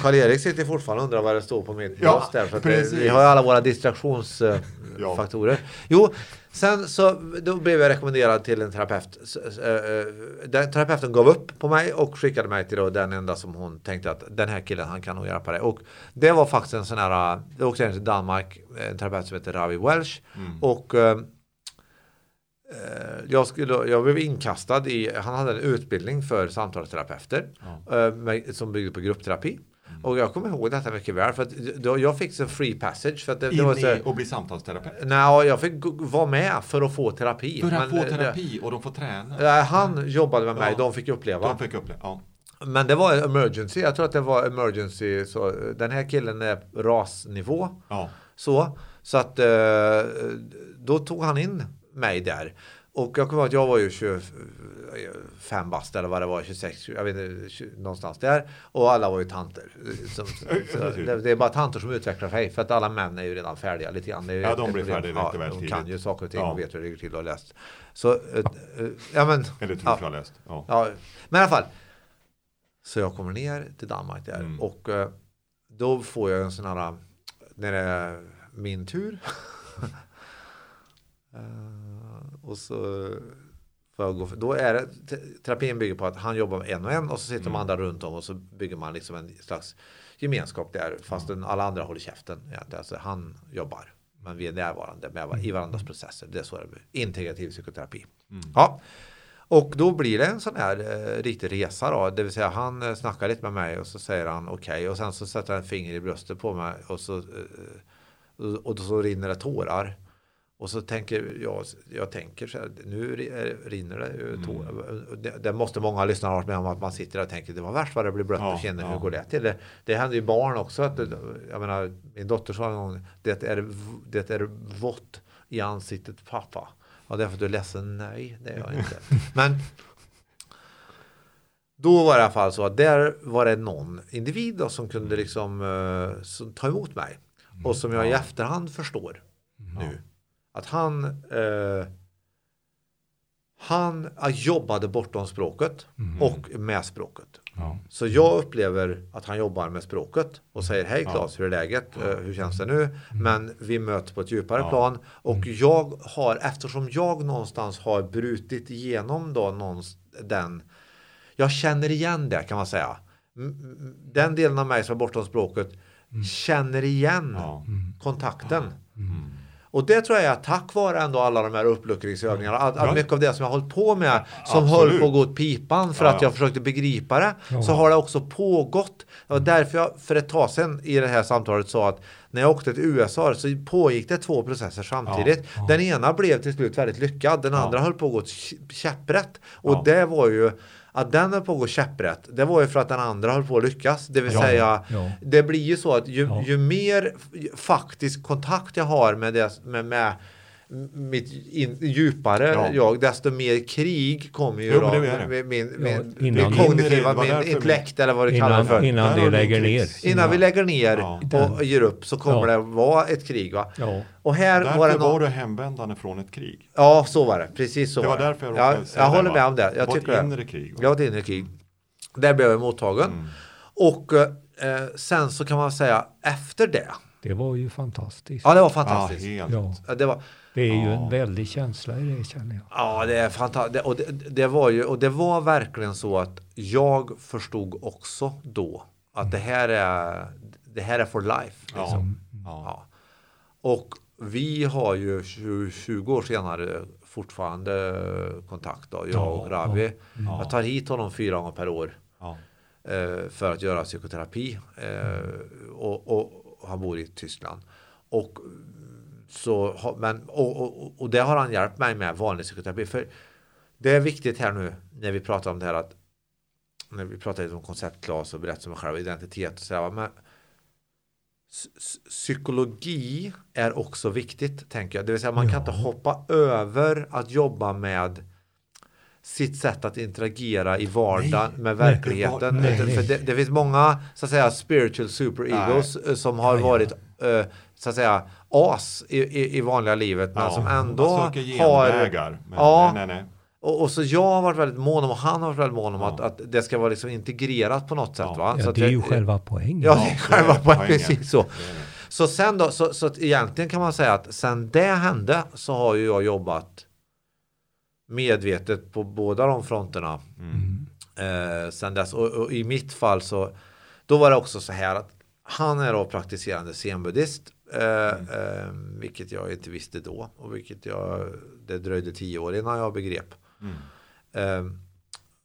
Karl-Erik sitter fortfarande och undrar vad det står på mitt ja, där. För det, vi har ju alla våra distraktionsfaktorer. Jo, Sen så då blev jag rekommenderad till en terapeut. Eh, eh, den terapeuten gav upp på mig och skickade mig till den enda som hon tänkte att den här killen han kan nog hjälpa dig. Och det var faktiskt en sån här, jag åkte till Danmark, en terapeut som heter Ravi Welsh. Mm. Och eh, jag, skulle, jag blev inkastad i, han hade en utbildning för samtalsterapeuter ja. som byggde på gruppterapi. Och jag kommer ihåg detta mycket väl för att då, jag fick en free passage. För att det, det var så, i och bli samtalsterapeut? Nej, jag fick vara med för att få terapi. För att men, få terapi och de får träna? Han jobbade med mig, ja. de fick uppleva. De fick uppleva, ja. Men det var emergency, jag tror att det var emergency. Så den här killen är rasnivå. Ja. Så, så att eh, då tog han in mig där. Och jag kommer ihåg att jag var ju 25 bast eller vad det var, 26, jag vet inte, någonstans där. Och alla var ju tanter. Som, det, det, är bara tanter som utvecklar sig för att alla män är ju redan färdiga lite grann. ja, de blir färdiga ja, väl tidigt. De kan ju saker och ting ja. och vet hur det ligger till och har läst. Så, uh, ja men. Eller tror ja, läst. Ja. ja. Men i alla fall. Så jag kommer ner till Danmark där mm. och uh, då får jag en sån här, när det är min tur. och så för att gå för, då är det, terapin bygger på att han jobbar med en och en och så sitter mm. de andra runt om och så bygger man liksom en slags gemenskap där fast mm. alla andra håller käften. Alltså, han jobbar men vi är närvarande med, i varandras mm. processer. Det är så det blir. Integrativ psykoterapi. Mm. Ja. Och då blir det en sån här eh, riktig resa då. Det vill säga han eh, snackar lite med mig och så säger han okej okay, och sen så sätter han ett finger i bröstet på mig och så, eh, och så rinner det tårar. Och så tänker jag, jag tänker så här, nu rinner det ju mm. det, det, måste många lyssnare ha varit med om att man sitter och tänker det var värst vad det blir blött ja, och känner ja. hur går det till. Det, det händer ju barn också. Att, jag menar, min dotter sa en gång, det är, det är vått i ansiktet pappa. Ja, därför att du är ledsen? Nej, det är jag inte. Men då var det i alla fall så att där var det någon individ då, som kunde liksom uh, som ta emot mig. Och som jag i efterhand förstår nu att han eh, han jobbade bortom språket mm. och med språket. Ja. Så jag upplever att han jobbar med språket och säger hej Claes, ja. hur är läget? Ja. Uh, hur känns det nu? Mm. Men vi möts på ett djupare plan och mm. jag har, eftersom jag någonstans har brutit igenom då någonstans den, jag känner igen det kan man säga. Den delen av mig som är bortom språket mm. känner igen kontakten. Mm. Och det tror jag är tack vare ändå alla de här uppluckringsövningarna. Att, att mycket av det som jag har hållit på med som Absolut. höll på att gå åt pipan för ja, att jag försökte begripa det. Ja. Så har det också pågått. Det var därför jag för ett tag sedan i det här samtalet sa att när jag åkte till USA så pågick det två processer samtidigt. Ja, Den ena blev till slut väldigt lyckad. Den andra höll på att gå käpprätt. Och det var ju att den höll på att gå käpprätt, det var ju för att den andra höll på att lyckas. Det vill ja, säga, ja. det blir ju så att ju, ju mer faktisk kontakt jag har med, det, med, med mitt in, djupare ja. jag, desto mer krig kommer ju jo, då. Min, min, min, min kognitiva, min intellekt eller vad du kallar det för. Innan det lägger ner. Innan vi lägger ner ja. och ger upp så kommer det vara ett krig. Va? Och här därför var, det var du hemvändande från ett krig. Ja, så var det. Precis så Det var det. därför jag ja, Jag håller med om det. Jag tycker ett inre krig. Jag var ett inre krig. Där blev jag mottagen. Mm. Och eh, sen så kan man säga efter det. Det var ju fantastiskt. Ja, det var fantastiskt. Ja, ja. Det var, det är ju en väldig känsla i det känner jag. Ja, det är fantastiskt. Och det, det, var ju, och det var verkligen så att jag förstod också då att det här är, det här är for life. Liksom. Ja. ja. Och vi har ju 20, 20 år senare fortfarande kontakt då, jag och Ravi. Ja. Jag tar hit honom fyra gånger per år. Ja. Eh, för att göra psykoterapi. Eh, och, och, och han bor i Tyskland. Och så, men, och, och, och det har han hjälpt mig med, vanlig psykoterapi. För det är viktigt här nu när vi pratar om det här att när vi pratar lite om konceptglas och berättar om själv identitet och så här, men psykologi är också viktigt, tänker jag. Det vill säga man ja. kan inte hoppa över att jobba med sitt sätt att interagera i vardagen nej, med verkligheten. Nej, nej, För det, det, finns många så att säga spiritual super egos eh, som har varit uh, så att säga as i, i, i vanliga livet men ja, som ändå har... Men, ja, nej, nej, och, och, så jag har varit väldigt mån om och han har varit väldigt mån om ja. att, att det ska vara liksom integrerat på något sätt. Ja, va? ja så det är ju själva poängen. Ja, det är själva poängen. Precis så. Så sen då, så, så egentligen kan man säga att sen det hände så har ju jag jobbat medvetet på båda de fronterna. Mm. Eh, sen dess. Och, och, i mitt fall så då var det också så här att han är då praktiserande zenbuddhist. Eh, mm. eh, vilket jag inte visste då. Och vilket jag, det dröjde tio år innan jag begrep. Mm. Eh,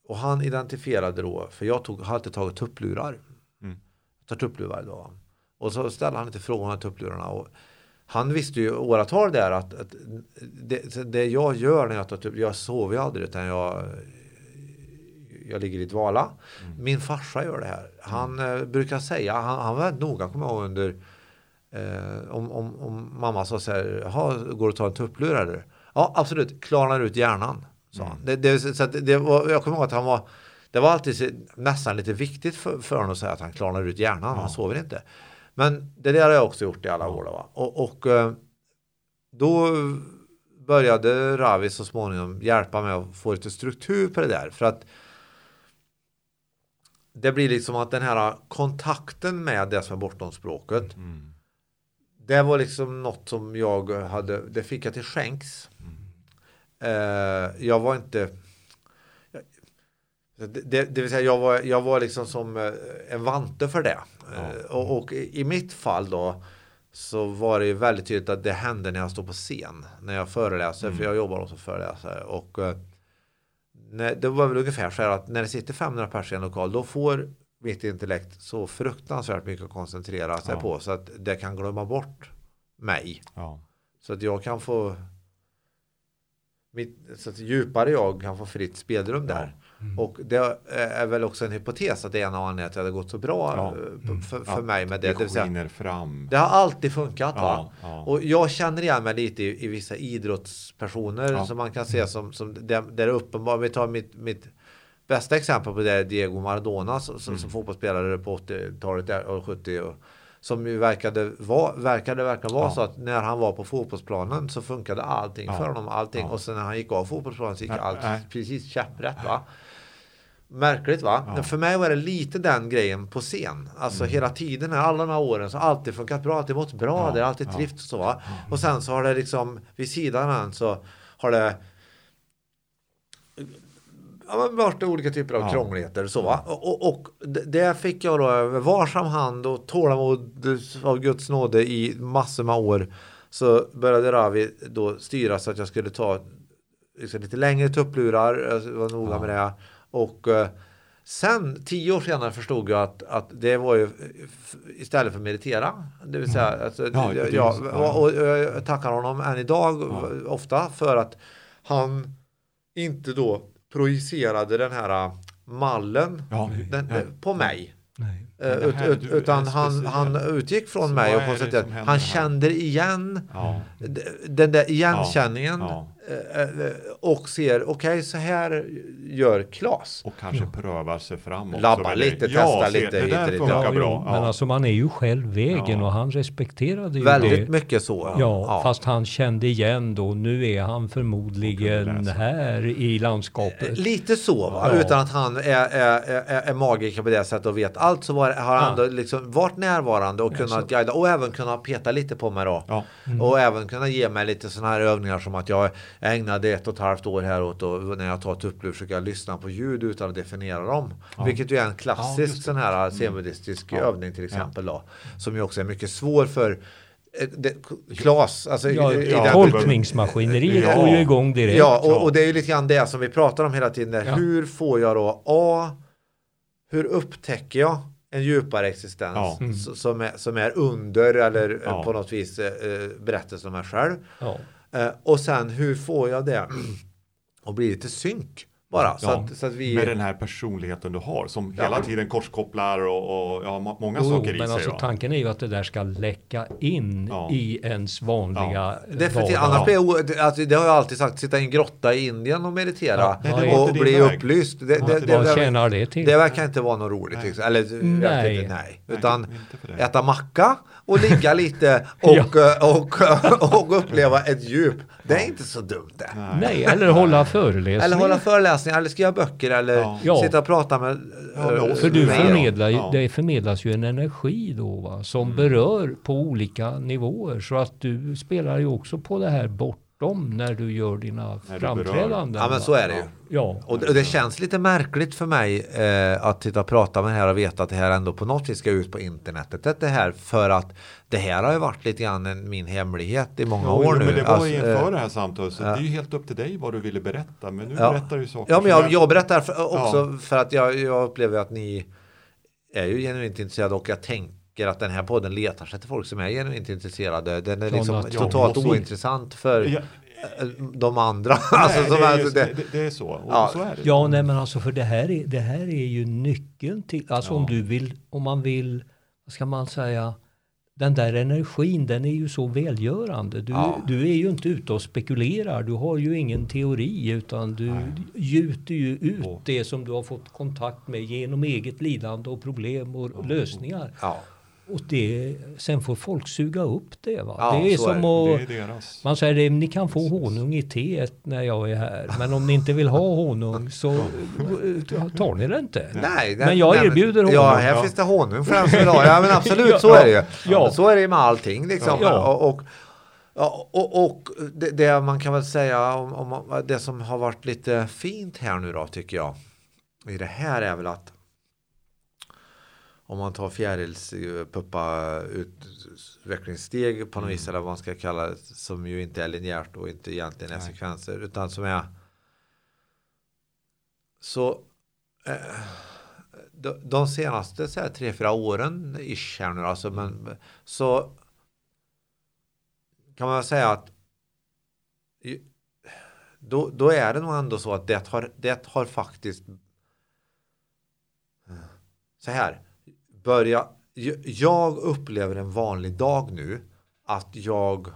och han identifierade då, för jag tog, har alltid tagit tupplurar. Mm. Jag tar tupplurar idag. Och så ställde han lite frågor om tupplurarna. Och han visste ju åratal där att, att det, det, jag gör när jag tar tupplurar, jag sover ju aldrig utan jag jag ligger i dvala. Mm. Min farsa gör det här. Han mm. eh, brukar säga, han, han var noga, kommer jag ihåg under eh, om, om, om mamma sa så här, går det att ta en tupplur eller? Ja, absolut, klarnar ut hjärnan. Sa mm. det, det, så det, det var, jag kommer ihåg att han var, det var alltid nästan lite viktigt för, för honom att säga att han klarnar ut hjärnan, ja. han sover inte. Men det där har jag också gjort i alla år. Va? Och, och eh, då började Ravi så småningom hjälpa mig att få lite struktur på det där. För att det blir liksom att den här kontakten med det som är bortom språket. Mm. Det var liksom något som jag hade, det fick jag till skänks. Mm. Eh, jag var inte det, det, vill säga jag var, jag var liksom som eh, en vante för det. Ja. Eh, och, och, i mitt fall då så var det väldigt tydligt att det hände när jag står på scen. När jag föreläser, mm. för jag jobbar också som föreläsare. Och när, det var väl ungefär så här att när det sitter 500 personer i en lokal då får mitt intellekt så fruktansvärt mycket att koncentrera sig ja. på så att det kan glömma bort mig. Ja. Så att jag kan få mitt, så att djupare jag kan få fritt spelrum där. Mm. Och det är väl också en hypotes att det är en av anledningarna att det hade gått så bra ja. mm. för, för mig med det. Det, det, säga, fram. det har alltid funkat. Ja, ja. Och jag känner igen mig lite i, i vissa idrottspersoner som man kan se som, som där, där uppenbart, vi tar mitt, mitt bästa exempel på det är Diego Maradona som, mm. som fotbollsspelare på 80-talet och 70 och, som ju verkade, var, verkade verkligen vara ja. så att när han var på fotbollsplanen så funkade allting ja. för honom. Allting. Ja. Och sen när han gick av fotbollsplanen så gick nej, allt nej. precis käpprätt. Va? Märkligt va? Ja. För mig var det lite den grejen på scen. Alltså mm. hela tiden, alla de här åren så har alltid funkat bra, alltid mått bra, ja. det har alltid trivts och så. Va? Och sen så har det liksom vid sidan av så har det ja, varit olika typer av ja. krångligheter så va? Och, och, det fick jag då varsam hand och tålamod av Guds nåde i massor med år. Så började Ravi då styra så att jag skulle ta liksom, lite längre tupplurar, jag var noga ja. med det. Och eh, sen, tio år senare förstod jag att, att det var ju istället för meditera. Det vill säga, mm. alltså, ja, jag, och, och, jag tackar honom än idag ja. ofta för att han inte då projicerade den här äh, mallen ja, den, ja, på mig. Nej. Uh, ut, ut, utan han, han utgick från mig och konstaterade att han kände igen ja. den där igenkänningen. Ja. Eh, eh, och ser, okej okay, så här gör Klas. Och kanske ja. prövar sig framåt. Labba lite, testa ja, lite. Det där funkar ja, bra. Men alltså man är ju själv vägen och han respekterade ju Väldigt det. mycket så. Ja, fast han kände igen då, nu är han förmodligen här i landskapet. Lite så, va? utan att han är, är, är, är magiker på det sättet och vet allt så var, har han då liksom varit närvarande och kunnat guida och även kunnat peta lite på mig då. Mm. Och även kunna ge mig lite sådana här övningar som att jag jag ägnade ett och ett halvt år här åt och när jag tar tupplur försöker jag lyssna på ljud utan att definiera dem. Ja. Vilket ju är en klassisk ja, sån här zenbuddhistisk mm. övning till exempel då. Som ju också är mycket svår för eh, det, Klas, alltså ja, ja, tolkningsmaskineriet ja, går ju igång direkt. Ja, och, och, det är ju lite grann det som vi pratar om hela tiden. Ja. Hur får jag då A, hur upptäcker jag en djupare existens ja. mm. som, är, som är under eller ja. på något vis eh, berättelsen om mig själv. Eh, och sen hur får jag det? Att bli lite synk? Bara, så, att, så att vi... Med den här personligheten du har som ja. hela tiden korskopplar och, och ja, många jo, saker i men sig. Alltså, tanken är ju att det där ska läcka in ja. i ens vanliga ja. Definitivt, annars blir det, alltså, det har jag alltid sagt, sitta i en grotta i Indien och meditera Nej, och bli upplyst. Det, det, det, Vad tjänar det till? Det verkar inte vara något roligt. Liksom. Eller, nej. Inte, nej. Utan äta macka och ligga lite och, ja. och, och, och, uppleva ett djup. Det är inte så dumt det. Nej, eller hålla föreläsningar. Eller hålla föreläsningar, eller skriva böcker, eller ja. sitta och prata med ja, eh, För du förmedlar ju, det förmedlas ju en energi då va, som mm. berör på olika nivåer. Så att du spelar ju också på det här bort dem när du gör dina när framträdanden. Ja men så är det ju. Ja. Och det, det känns lite märkligt för mig eh, att sitta och prata med det här och veta att det här ändå på något vis ska ut på internetet. Det här för att det här har ju varit lite grann en, min hemlighet i många jo, år jo, nu. Men det var alltså, inför eh, det här samtalet så ja. det är ju helt upp till dig vad du ville berätta. Men nu ja. berättar du saker. Ja men jag, jag berättar för, också för att jag, jag upplever att ni är ju genuint intresserade och jag tänker tycker att den här podden letar sig till folk som är genuint intresserade. Den är liksom ja, totalt måste... ointressant för ja. Eh, de andra. Nej, alltså, det, är just, det, det, är så. ja, så är det. ja nej, men alltså för det här är, det här är ju nyckeln till, alltså om du vill, om man vill, vad ska man säga, den där energin den är ju så välgörande. Du, ja. du är ju inte ute och spekulerar. Du har ju ingen teori utan du Nej. gjuter ju ut oh. det som du har fått kontakt med genom eget lidande och problem och oh. lösningar. Ja. Och det, sen får folk suga upp det. Va? Ja, det är som att, det är man säger det, ni kan få honung i teet när jag är här. Men om ni inte vill ha honung så tar ni det inte. Nej, men jag erbjuder honung. Ja, här finns det honung för den som vill ha. Ja, men absolut, så är det ju. Ja. Så är det med allting liksom. Ja. Och, och, och, och det, det, man kan väl säga om, om det som har varit lite fint här nu då tycker jag. I det här är väl att om man tar fjärilspuppa utvecklingssteg på något mm. vis eller vad man ska kalla det som ju inte är linjärt och inte egentligen är Nej. sekvenser utan som är så eh, de, de senaste så här, tre, fyra åren ish här nu alltså men så kan man säga att då, då är det nog ändå så att det har, det har faktiskt så här börja, jag upplever en vanlig dag nu att jag,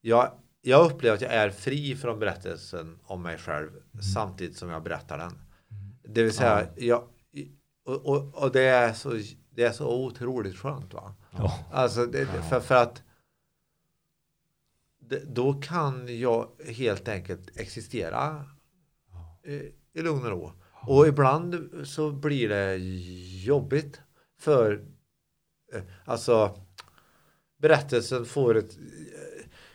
jag, jag upplever att jag är fri från berättelsen om mig själv mm. samtidigt som jag berättar den. Det vill säga, ja. jag, och, och, och, det, är så, det är så otroligt skönt. Va? Ja. Alltså, det, för, för att det, då kan jag helt enkelt existera i, i lugn och ro. Och ibland så blir det jobbigt för eh, alltså berättelsen får ett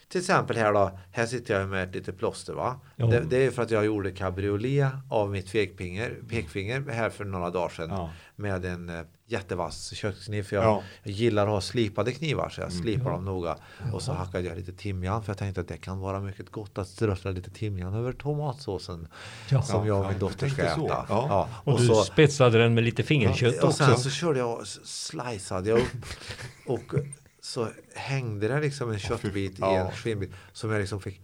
till exempel här då, här sitter jag med ett litet plåster va. Det, det, är för att jag gjorde cabriolet av mitt pekfinger, pekfinger här för några dagar sedan. Ja. Med en uh, jättevass kökskniv. För jag, ja. jag, gillar att ha slipade knivar så jag mm. slipar dem noga. Och så hackade jag lite timjan för jag tänkte att det kan vara mycket gott att strössla lite timjan över tomatsåsen. Ja. Som jag och min dotter ska äta. Ja. Och, och, du så, spetsade den med lite fingerkött och också. Och sen så körde jag och sliceade jag upp. och så hängde det liksom en köttbit i en skinnbit som jag liksom fick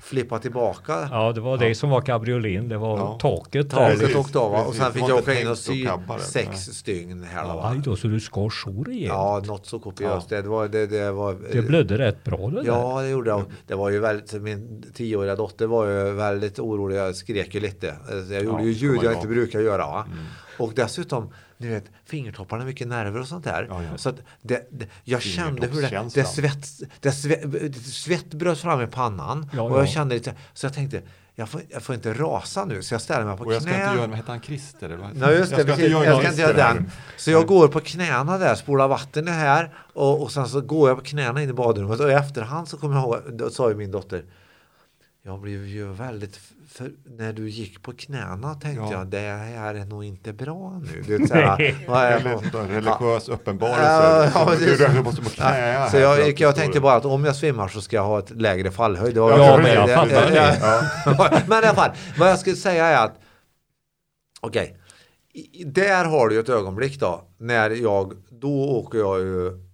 flippa tillbaka. Ja, det var det som var cabriolin. Det var ja. taket. Taket åkte av och sen fick jag åka in och sy sex stygn här. Ja, aj då, så du skar så rejält. Ja, något så kopiöst. Ja. Det, var, det, det, var, det blödde rätt bra det Ja, det gjorde det. Det var ju väldigt, min tioåriga dotter var ju väldigt orolig. Jag skrek ju lite. Jag gjorde ja, ju ljud jag inte brukar göra. Mm. Och dessutom ni vet, fingertopparna, mycket nerver och sånt där. Ja, ja. Så det, det, jag kände hur det, det, svett, det, svett, svett bröt fram i pannan. Ja, och jag kände lite, så jag tänkte, jag får, jag får, inte rasa nu så jag ställer mig på knä. Och jag ska inte göra, vad heter han, Christer? Eller Nej, just det, jag ska, precis, inte, jag ska inte göra den. Så jag går på knäna där, spolar vatten här och, och sen så går jag på knäna in i badrummet och i efterhand så kommer jag ihåg, då sa ju min dotter, jag blev ju väldigt för när du gick på knäna tänkte ja. jag det här är nog inte bra nu. Du vet, såhär, vad är en religiös ja. uppenbarelse. Ja, du måste på knä. Så jag, jag, jag tänkte bara att om jag svimmar så ska jag ha ett lägre fallhöjd. Ja, ja men jag fattar det. Men i alla fall, vad jag skulle säga är att okej, okay, där har du ett ögonblick då när jag, då åker jag ju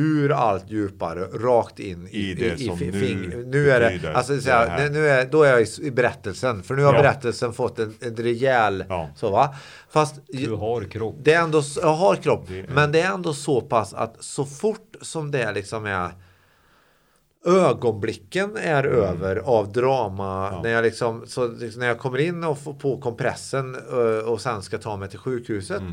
ur allt djupare, rakt in i, I det som fi- nu fing- nu är det, alltså, så det här, nu är, då är jag i, i berättelsen, för nu har Ja. berättelsen fått en, en rejäl, Ja. så va? Fast Du har kropp. det är ändå, jag har kropp, Det men det är ändå så pass att så fort som det liksom är ögonblicken är över av drama Mm. Ja. när jag liksom, så liksom, när jag kommer in och får på kompressen och sen ska ta mig till sjukhuset. Mm.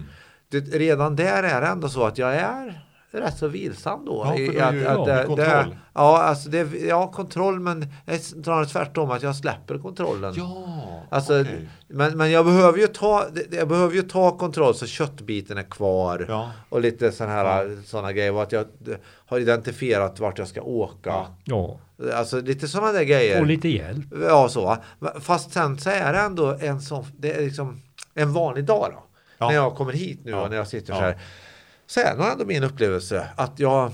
Det, redan där är det ändå så att jag är rätt så vilsam då. Ja, för i du är ju att, det- kontroll. Det, ja, alltså det, ja, kontroll, men snarare tvärtom att jag släpper kontrollen. Ja, Alltså, okej. men, men jag behöver ju ta, jag behöver ju ta kontroll så köttbiten är kvar. Ja. Och lite sådana här såna grejer. Och att jag har identifierat vart jag ska åka. Ja. Ja, Alltså lite sådana där grejer. och lite hjälp. Ja, så. Fast sen så är det ändå en sån, det är liksom en vanlig dag då. Ja. När jag kommer hit nu Ja. och när jag sitter Ja. så här. Så är nog ändå min upplevelse att jag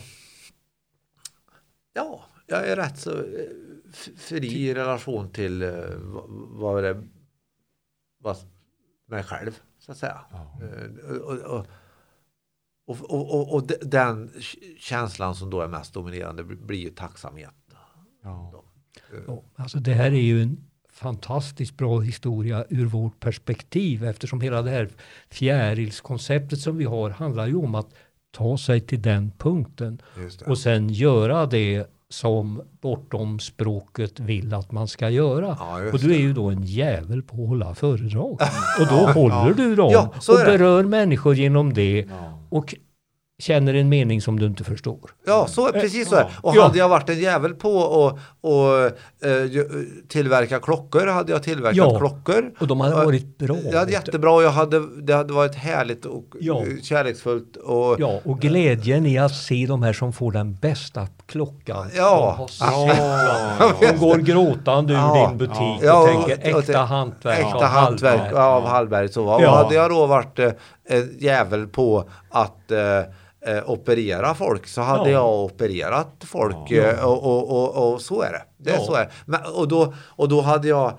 Ja, jag är rätt så eh, fri i relation till eh, vad, vad det vad, mig själv så att säga. Ja. Eh, Och, och, och, och, och, och de- den känslan som då är mest dominerande blir blir ju tacksamhet. Ja. Ja, alltså det här är ju en fantastiskt bra historia ur vårt perspektiv eftersom hela det här fjärilskonceptet som vi har handlar ju om att ta sig till den punkten och sen göra det som bortom språket vill att man ska göra. Ja, och du är ju då en jävel på att hålla föredrag. Och då håller du dem Ja, och berör människor genom det Ja. och känner en mening som du inte förstår. Ja, så är precis så. är. Och Ja. hade jag varit en jävel på att och, eh, tillverka klockor hade jag tillverkat Ja. klockor. Och de hade varit bra. Det hade jättebra och jag hade, det hade varit härligt och Ja. eh, kärleksfullt. Och, Ja, och glädjen i att se de här som får den bästa klockan. Ja. Ja. de går gråtande ur Ja. din butik Ja, och och- tänker och- äkta hantverk Äkta av hantverk Hallberg. av Hallberg. Så? Och hade jag då varit eh, en jävel på att eh, eh, operera folk så hade Ja. jag opererat folk. Ja. eh, Och, och, och, och så är det. det Ja. så är. Men, och, då, och då hade jag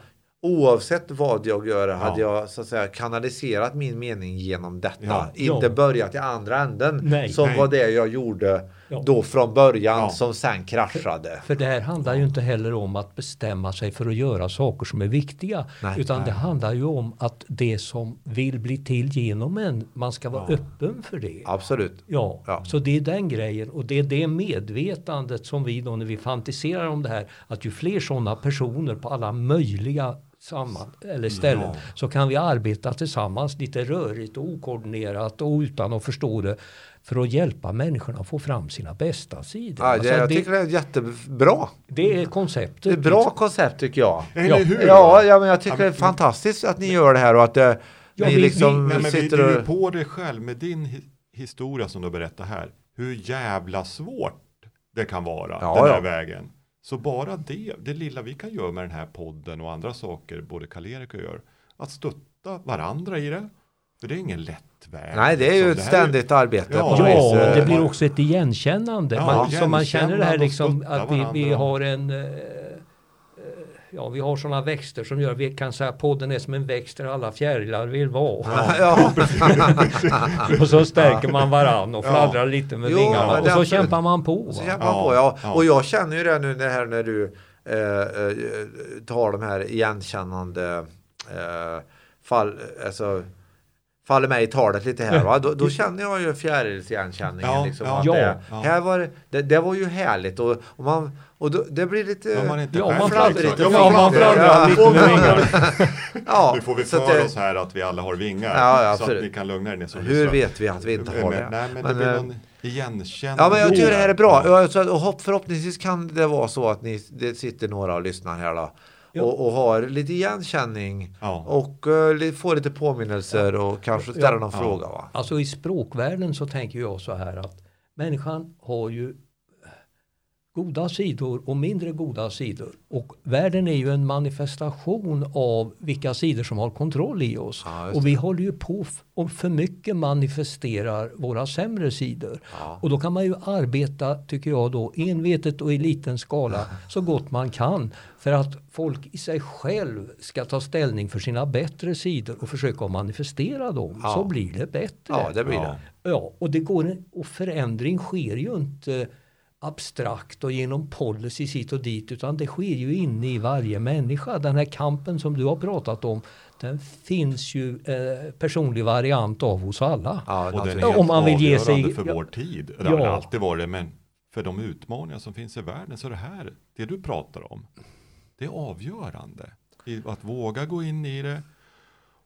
Oavsett vad jag gör hade Ja. jag så att säga kanaliserat min mening genom detta. Inte Ja. börjat i andra änden. Nej. som Nej. var det jag gjorde Ja. då från början Ja. som sen kraschade. För det här handlar ju inte heller om att bestämma sig för att göra saker som är viktiga. Nej. utan det Nej. handlar ju om att det som vill bli till genom en, man ska vara öppen för det. Absolut. Ja, Ja. så det är den grejen och det är det medvetandet som vi då när vi fantiserar om det här att ju fler sådana personer på alla möjliga samman eller ställen Ja. så kan vi arbeta tillsammans lite rörigt och okoordinerat och utan att förstå det för att hjälpa människorna att få fram sina bästa sidor. Ja, det, Alltså, jag det, tycker det är jättebra. det är konceptet. Det är ett bra koncept tycker jag. Eller hur? Ja, ja men jag tycker Ja, det är men- fantastiskt att ni gör det här och att det, Ja, ni vi- liksom Nej, men vi, sitter är och... på dig själv med din hi- historia som du berättar här. Hur jävla svårt det kan vara, Ja, den här ja. vägen. Så bara det, det lilla vi kan göra med den här podden och andra saker, både Karl-Erik och jag gör, att stötta varandra i det. För det är ingen lätt väg. Nej, det är ju liksom. ett ständigt arbete. Ja, Ja, det Eh, blir också ett igenkännande. Ja, man, så man känner det här igenkännande liksom att vi, vi har en eh, eh, Ja, vi har sådana växter som gör, vi kan säga att podden är som en växt där alla fjärilar vill vara. Ja, Och så stärker man varann och Ja. fladdrar lite med Jo, vingarna och så kämpar man på. så kämpar Ja, man på. Ja. ja. Och jag känner ju det nu det här när du eh, eh, tar de här igenkännande eh, fall, alltså faller mig i talet lite här. Va? Då, då känner jag ju fjärilsigenkänningen. Ja, liksom, ja. det, ja. Här var, det- det, det var ju härligt och, och, man, och då, det blir lite... Ja, man inte Ja, man fladdrar lite. Ja, man fladdrar Ja. lite med vingarna. ja, Nu får vi för det- oss här att vi alla har vingar. Ja, ja, så att ni kan lugna er ni som Hur lyssnar. vet vi att vi inte har det? Nej, men, Men, det blir eh, någon igenkänning. Ja, men jag tycker det här är bra. Och hopp, förhoppningsvis kan det vara så att ni, det sitter några och lyssnar här då. Ja. Och, och har lite igenkänning Ja. och uh, får lite påminnelser och kanske ställa Ja. någon Ja. fråga. Va? Alltså i språkvärlden så tänker jag så här att människan har ju goda sidor och mindre goda sidor. Och världen är ju en manifestation av vilka sidor som har kontroll i oss. Ja, och vi håller ju på och för mycket manifesterar våra sämre sidor. Ja. Och då kan man ju arbeta, tycker jag då, envetet och i liten skala så gott man kan. För att folk i sig själv ska ta ställning för sina bättre sidor och försöka manifestera dem. Ja. Så blir det bättre. Ja, det blir det. Ja, och, det går en, och förändring sker ju inte abstrakt och genom policy hit och dit utan det sker ju inne i varje människa. Den här kampen som du har pratat om den finns ju eh, personlig variant av hos alla. Ja, Och den är Om man vill ge sig- för ja. vår tid. Det har Ja. det alltid varit, men för de utmaningar som finns i världen så är det här, det du pratar om, det är avgörande. Att våga gå in i det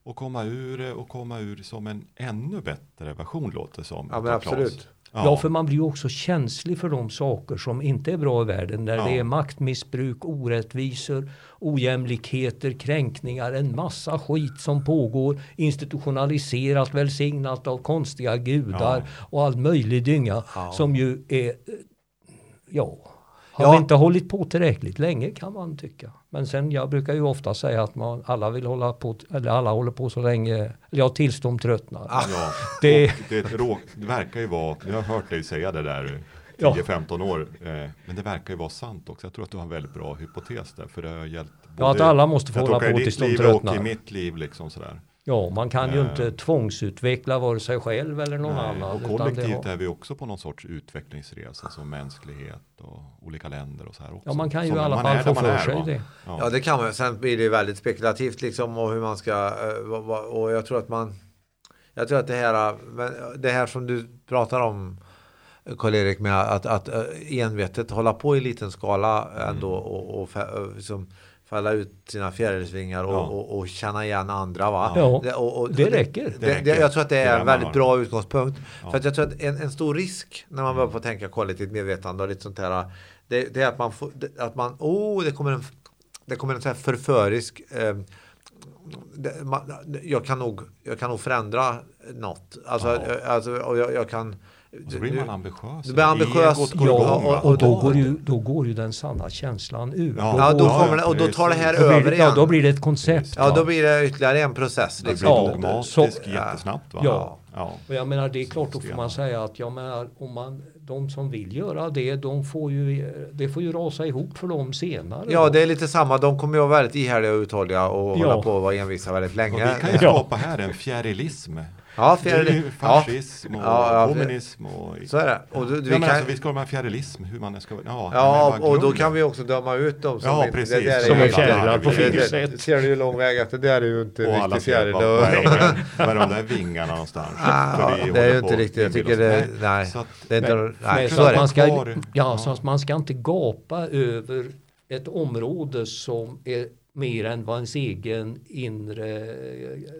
och komma ur det och komma ur som en ännu bättre version låter det som. Ja, men absolut. Ja. för man blir ju också känslig för de saker som inte är bra i världen. Där Ja. det är maktmissbruk, orättvisor, ojämlikheter, kränkningar, en massa skit som pågår. Institutionaliserat, välsignat av konstiga gudar och all möjlig dynga Ja. som ju är, ja, har Ja. vi inte hållit på tillräckligt länge kan man tycka. Men sen jag brukar ju ofta säga att man, alla vill hålla på, eller alla håller på så länge, eller ja, tills de tröttnar. Ah. Ja, Det- det, det, är ett rå, det verkar ju vara, jag har hört dig säga det där Ja. 10-15 år, eh, men det verkar ju vara sant också. Jag tror att du har en väldigt bra hypotes där, för det har hjälpt Ja, att alla måste få hålla på i tills de tröttnar. i mitt liv liksom sådär. Ja, man kan ju Eh. inte tvångsutveckla vare sig själv eller någon Nej, annan. och utan det kollektivt har- är vi också på någon sorts utvecklingsresa som mänsklighet och olika länder och så här också. Ja, man kan ju Som i alla fall få för är, sig va? det. Ja. Ja, det kan man. Sen blir det väldigt spekulativt liksom och hur man ska eh, och jag tror att man jag tror att det här, det här som du pratar om Karl-Erik med att, att eh, envetet hålla på i liten skala ändå Mm. och, och och liksom falla ut sina fjärilsvingar och, Ja. och, och känna igen andra va? Ja, det, och, det räcker. Det, Det det, jag tror att det är en väldigt bra utgångspunkt. Ja. För att jag tror att en, en stor risk när man börjar på tänka kollektivt medvetande och lite sånt här. Det, är att man får, det- att man, oh det kommer en, det kommer en sån här förförisk eh, man, jag, kan nog, jag kan nog förändra något. Alltså, eh, alltså och jag, jag kan Och så blir man ambitiös. Du blir ambitiös, ja, igång, va? Och då då- går, ju, då går ju den sanna känslan ur. Ja. Ja, då, Ja, kommer det, och då tar det här Då över det, igen. ja, då blir det ett koncept. Ja, då blir det ytterligare en process. Det Liksom. blir Ja, dogmatiskt så- jättesnabbt va? Ja. ja. Och jag menar det är klart då får man säga att jag menar, om man, de som vill göra det, de får ju, det får ju rasa ihop för dem senare. Ja, då. det är lite samma. De kommer ju vara väldigt ihärdiga och uthålliga och Ja. hålla på och vara envisa väldigt Och länge. vi kan ju skapa här en fjärilism. Ja, Det är ju fjäril, ja, fascism och Ja, ja, kommunism och... så är det. Och du, vi ja, men kan, alltså, vi ska ha med fjärilism, hur man ska... Ja, ja, och då kan vi också döma ut dem. Som Ja, precis. det där är Som ju- är fjärilar på det- det- fingret. Ser du hur lång väg efter? Det är ju inte Och riktigt fjäril. vad, vad, är de, där vingarna någonstans? Ah, För vi det är ju inte riktigt. Jag att tycker det, nej. Så att, Det är inte, Men- nej, men så så att det. man ska, ja, Ja. så att man ska inte gapa över ett område som är mer än vad ens egen inre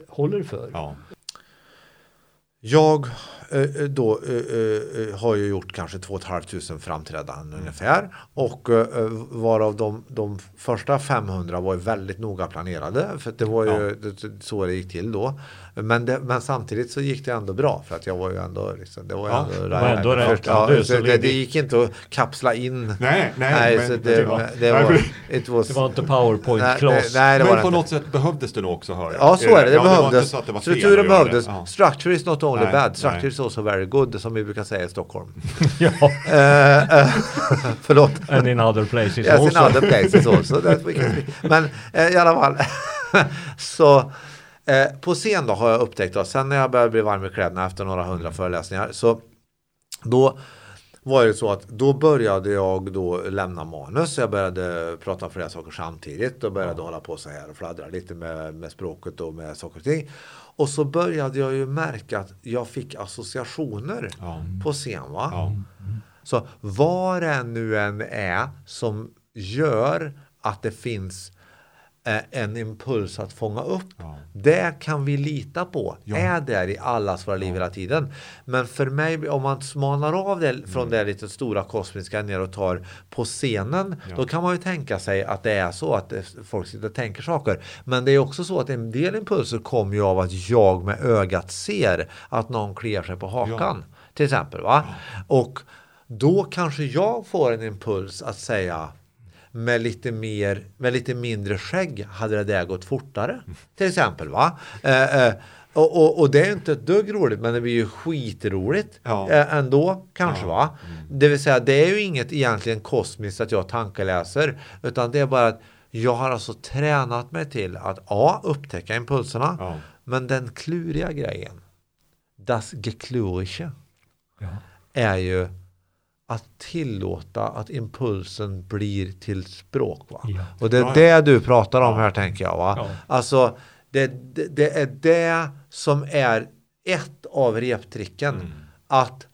håller för. ja. Jag eh, eh, då eh, har ju gjort kanske 2 500 framträdanden ungefär och eh, varav de, de första 500 var ju väldigt noga planerade för det var ju det, så det gick till då. Men, det, men samtidigt så gick det ändå bra för att jag var ju ändå liksom, det var Ja, ändå, var ändå rätt. först, ja, Du så det, det gick inte att kapsla in. Nej, nej, Nej, men, så det, men- det var, it was, Det var inte powerpoint nej, class. det, nej, det var men på inte. något sätt behövdes det nog också hör jag. Ja, så är det. Det Ja, var inte behövdes. så att det var fel att Strukturen behövdes. Ja. Structure is not only Nej, bad, structure is also very good, som vi brukar säga i Stockholm. ja, Eh, eh, förlåt. and in other places Yes, in also. other places also. That we can. Men eh, i alla fall. så eh, på scen då har jag upptäckt då, sen när jag började bli varm i kläderna efter några hundra föreläsningar. Så då var det så att då började jag då lämna manus. Jag började prata om flera saker samtidigt och började hålla på så här och fladdra lite med, med språket och med saker och ting. Och så började jag ju märka att jag fick associationer Ja. på scen. Va? Ja. Så vad det nu än är som gör att det finns en impuls att fånga upp. Ja. Det kan vi lita på. Ja. Är där i allas våra liv hela tiden. Men för mig, om man smalnar av det från det lite stora kosmiska ner och tar på scenen. Ja. Då kan man ju tänka sig att det är så att folk sitter och tänker saker. Men det är också så att en del impulser kommer ju av att jag med ögat ser att någon kliar sig på hakan. Till exempel. Va? Och Då kanske jag får en impuls att säga med lite, mer, med lite mindre skägg hade det där gått fortare. Till exempel. va? Eh, eh, och, och, och, det är inte ett dugg roligt men det blir ju skitroligt ja. eh, ändå kanske ja. va. Mm. Det vill säga det är ju inget egentligen kosmiskt att jag tankeläser utan det är bara att jag har alltså tränat mig till att A. Upptäcka impulserna ja. men den kluriga grejen Das Geklurige är ju att tillåta att impulsen blir till språk. Va? Ja. Och det är det du pratar om här tänker jag. Va? Ja. Alltså, det, det, det, är det som är ett av reptricken. Mm. Att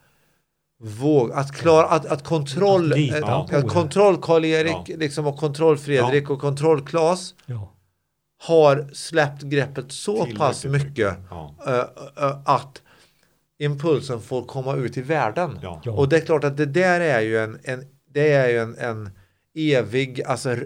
våga, att klara, att, att kontroll, att, att kontroll Karl-Erik ja. liksom, och kontroll Fredrik och kontroll Klas har släppt greppet så pass mycket uh, uh, att impulsen får komma ut i världen. Ja. Och det är klart att det där är ju en, en det är ju en, en evig, alltså en,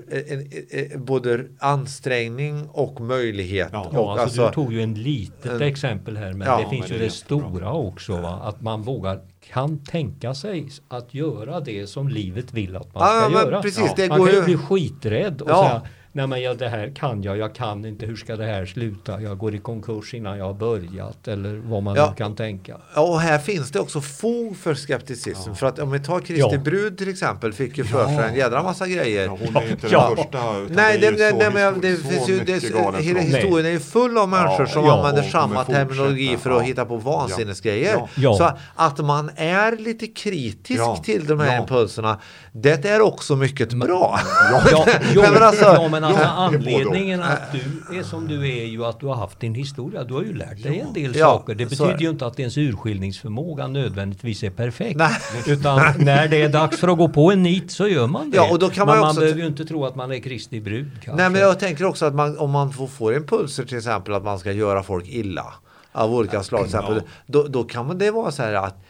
en, både ansträngning och möjlighet. Ja, och alltså, alltså, du tog ju en litet exempel här men ja, det finns men ju det, det stora bra. också. Va? Att man vågar, kan tänka sig att göra det som livet vill att man ska göra. Precis, man kan ju bli skiträdd och säga nej men ja, det här kan jag, jag kan inte, hur ska det här sluta? Jag går i konkurs innan jag har börjat eller vad man ja, kan tänka. Ja, och här finns det också fog för skepticism. Ja. För att om vi tar Kristi ja. brud till exempel, fick ju för sig en jädra massa grejer. Ja, hon är inte den första. Nej, det, det, nej, men det finns ju, det, hela historien är ju full av människor som använder samma terminologi för att hitta på vansinnesgrejer. Så att man är lite kritisk till de här impulserna, det är också mycket bra. Ja, men alltså, men alltså anledningen att du är som du är ju att du har haft din historia. Du har ju lärt dig en del ja, saker. Det betyder ju inte att ens urskiljningsförmåga nödvändigtvis är perfekt. Nej. Utan när det är dags för att gå på en nit så gör man det. Ja, och då kan man, man, man behöver ju inte tro att man är Kristi brud. Kanske. Nej men jag tänker också att man, om man får impulser till exempel att man ska göra folk illa av olika slag. Exempel, då, då kan det vara så här att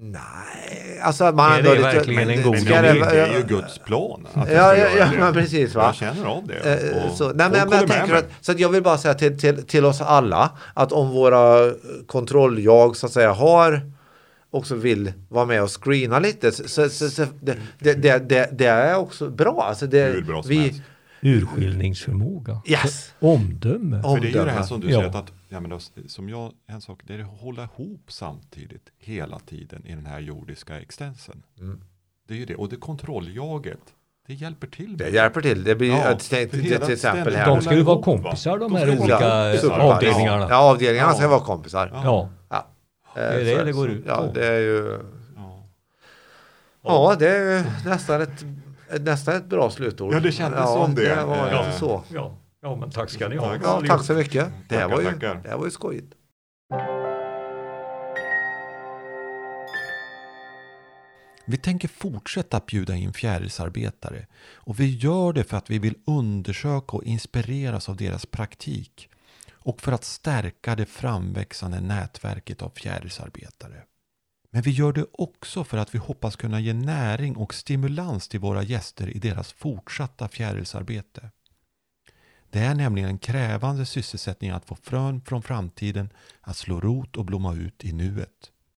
Nej, alltså man är det lite, verkligen en god det, det är ju Guds plan. ja, ja, ja, men precis. Va? Jag känner av det. Eh, så, nej, men, men jag tänker att, så att jag vill bara säga till, till, till oss alla att om våra kontrolljag så att säga har också vill vara med och screena lite så, så, så det, det, det, det, är också bra. Alltså det, bra vi, urskiljningsförmåga. Yes. Omdöme. För det är ju det här som du ja. säger att, ja, men då, som jag, en sak, det är att hålla ihop samtidigt hela tiden i den här jordiska extensen. Mm. Det är ju det, och det kontrolljaget, det hjälper till. Det hjälper till. Det blir ja, till, till, till exempel här. De ska ju vara kompisar de här olika ja, avdelningarna. Ja, avdelningarna ska vara kompisar. Ja. ja. Det är det det går ut på. Ja, det är ju... Ja, det är nästan ett nästan ett bra slutord. Ja, det kändes ja, som det. det var ja. så. Ja. ja, men tack ska ni ha. Ja, tack så mycket. Det här, var ju, det här var ju skojigt. Vi tänker fortsätta att bjuda in fjärilsarbetare och vi gör det för att vi vill undersöka och inspireras av deras praktik och för att stärka det framväxande nätverket av fjärilsarbetare. Men vi gör det också för att vi hoppas kunna ge näring och stimulans till våra gäster i deras fortsatta fjärilsarbete. Det är nämligen en krävande sysselsättning att få frön från framtiden att slå rot och blomma ut i nuet.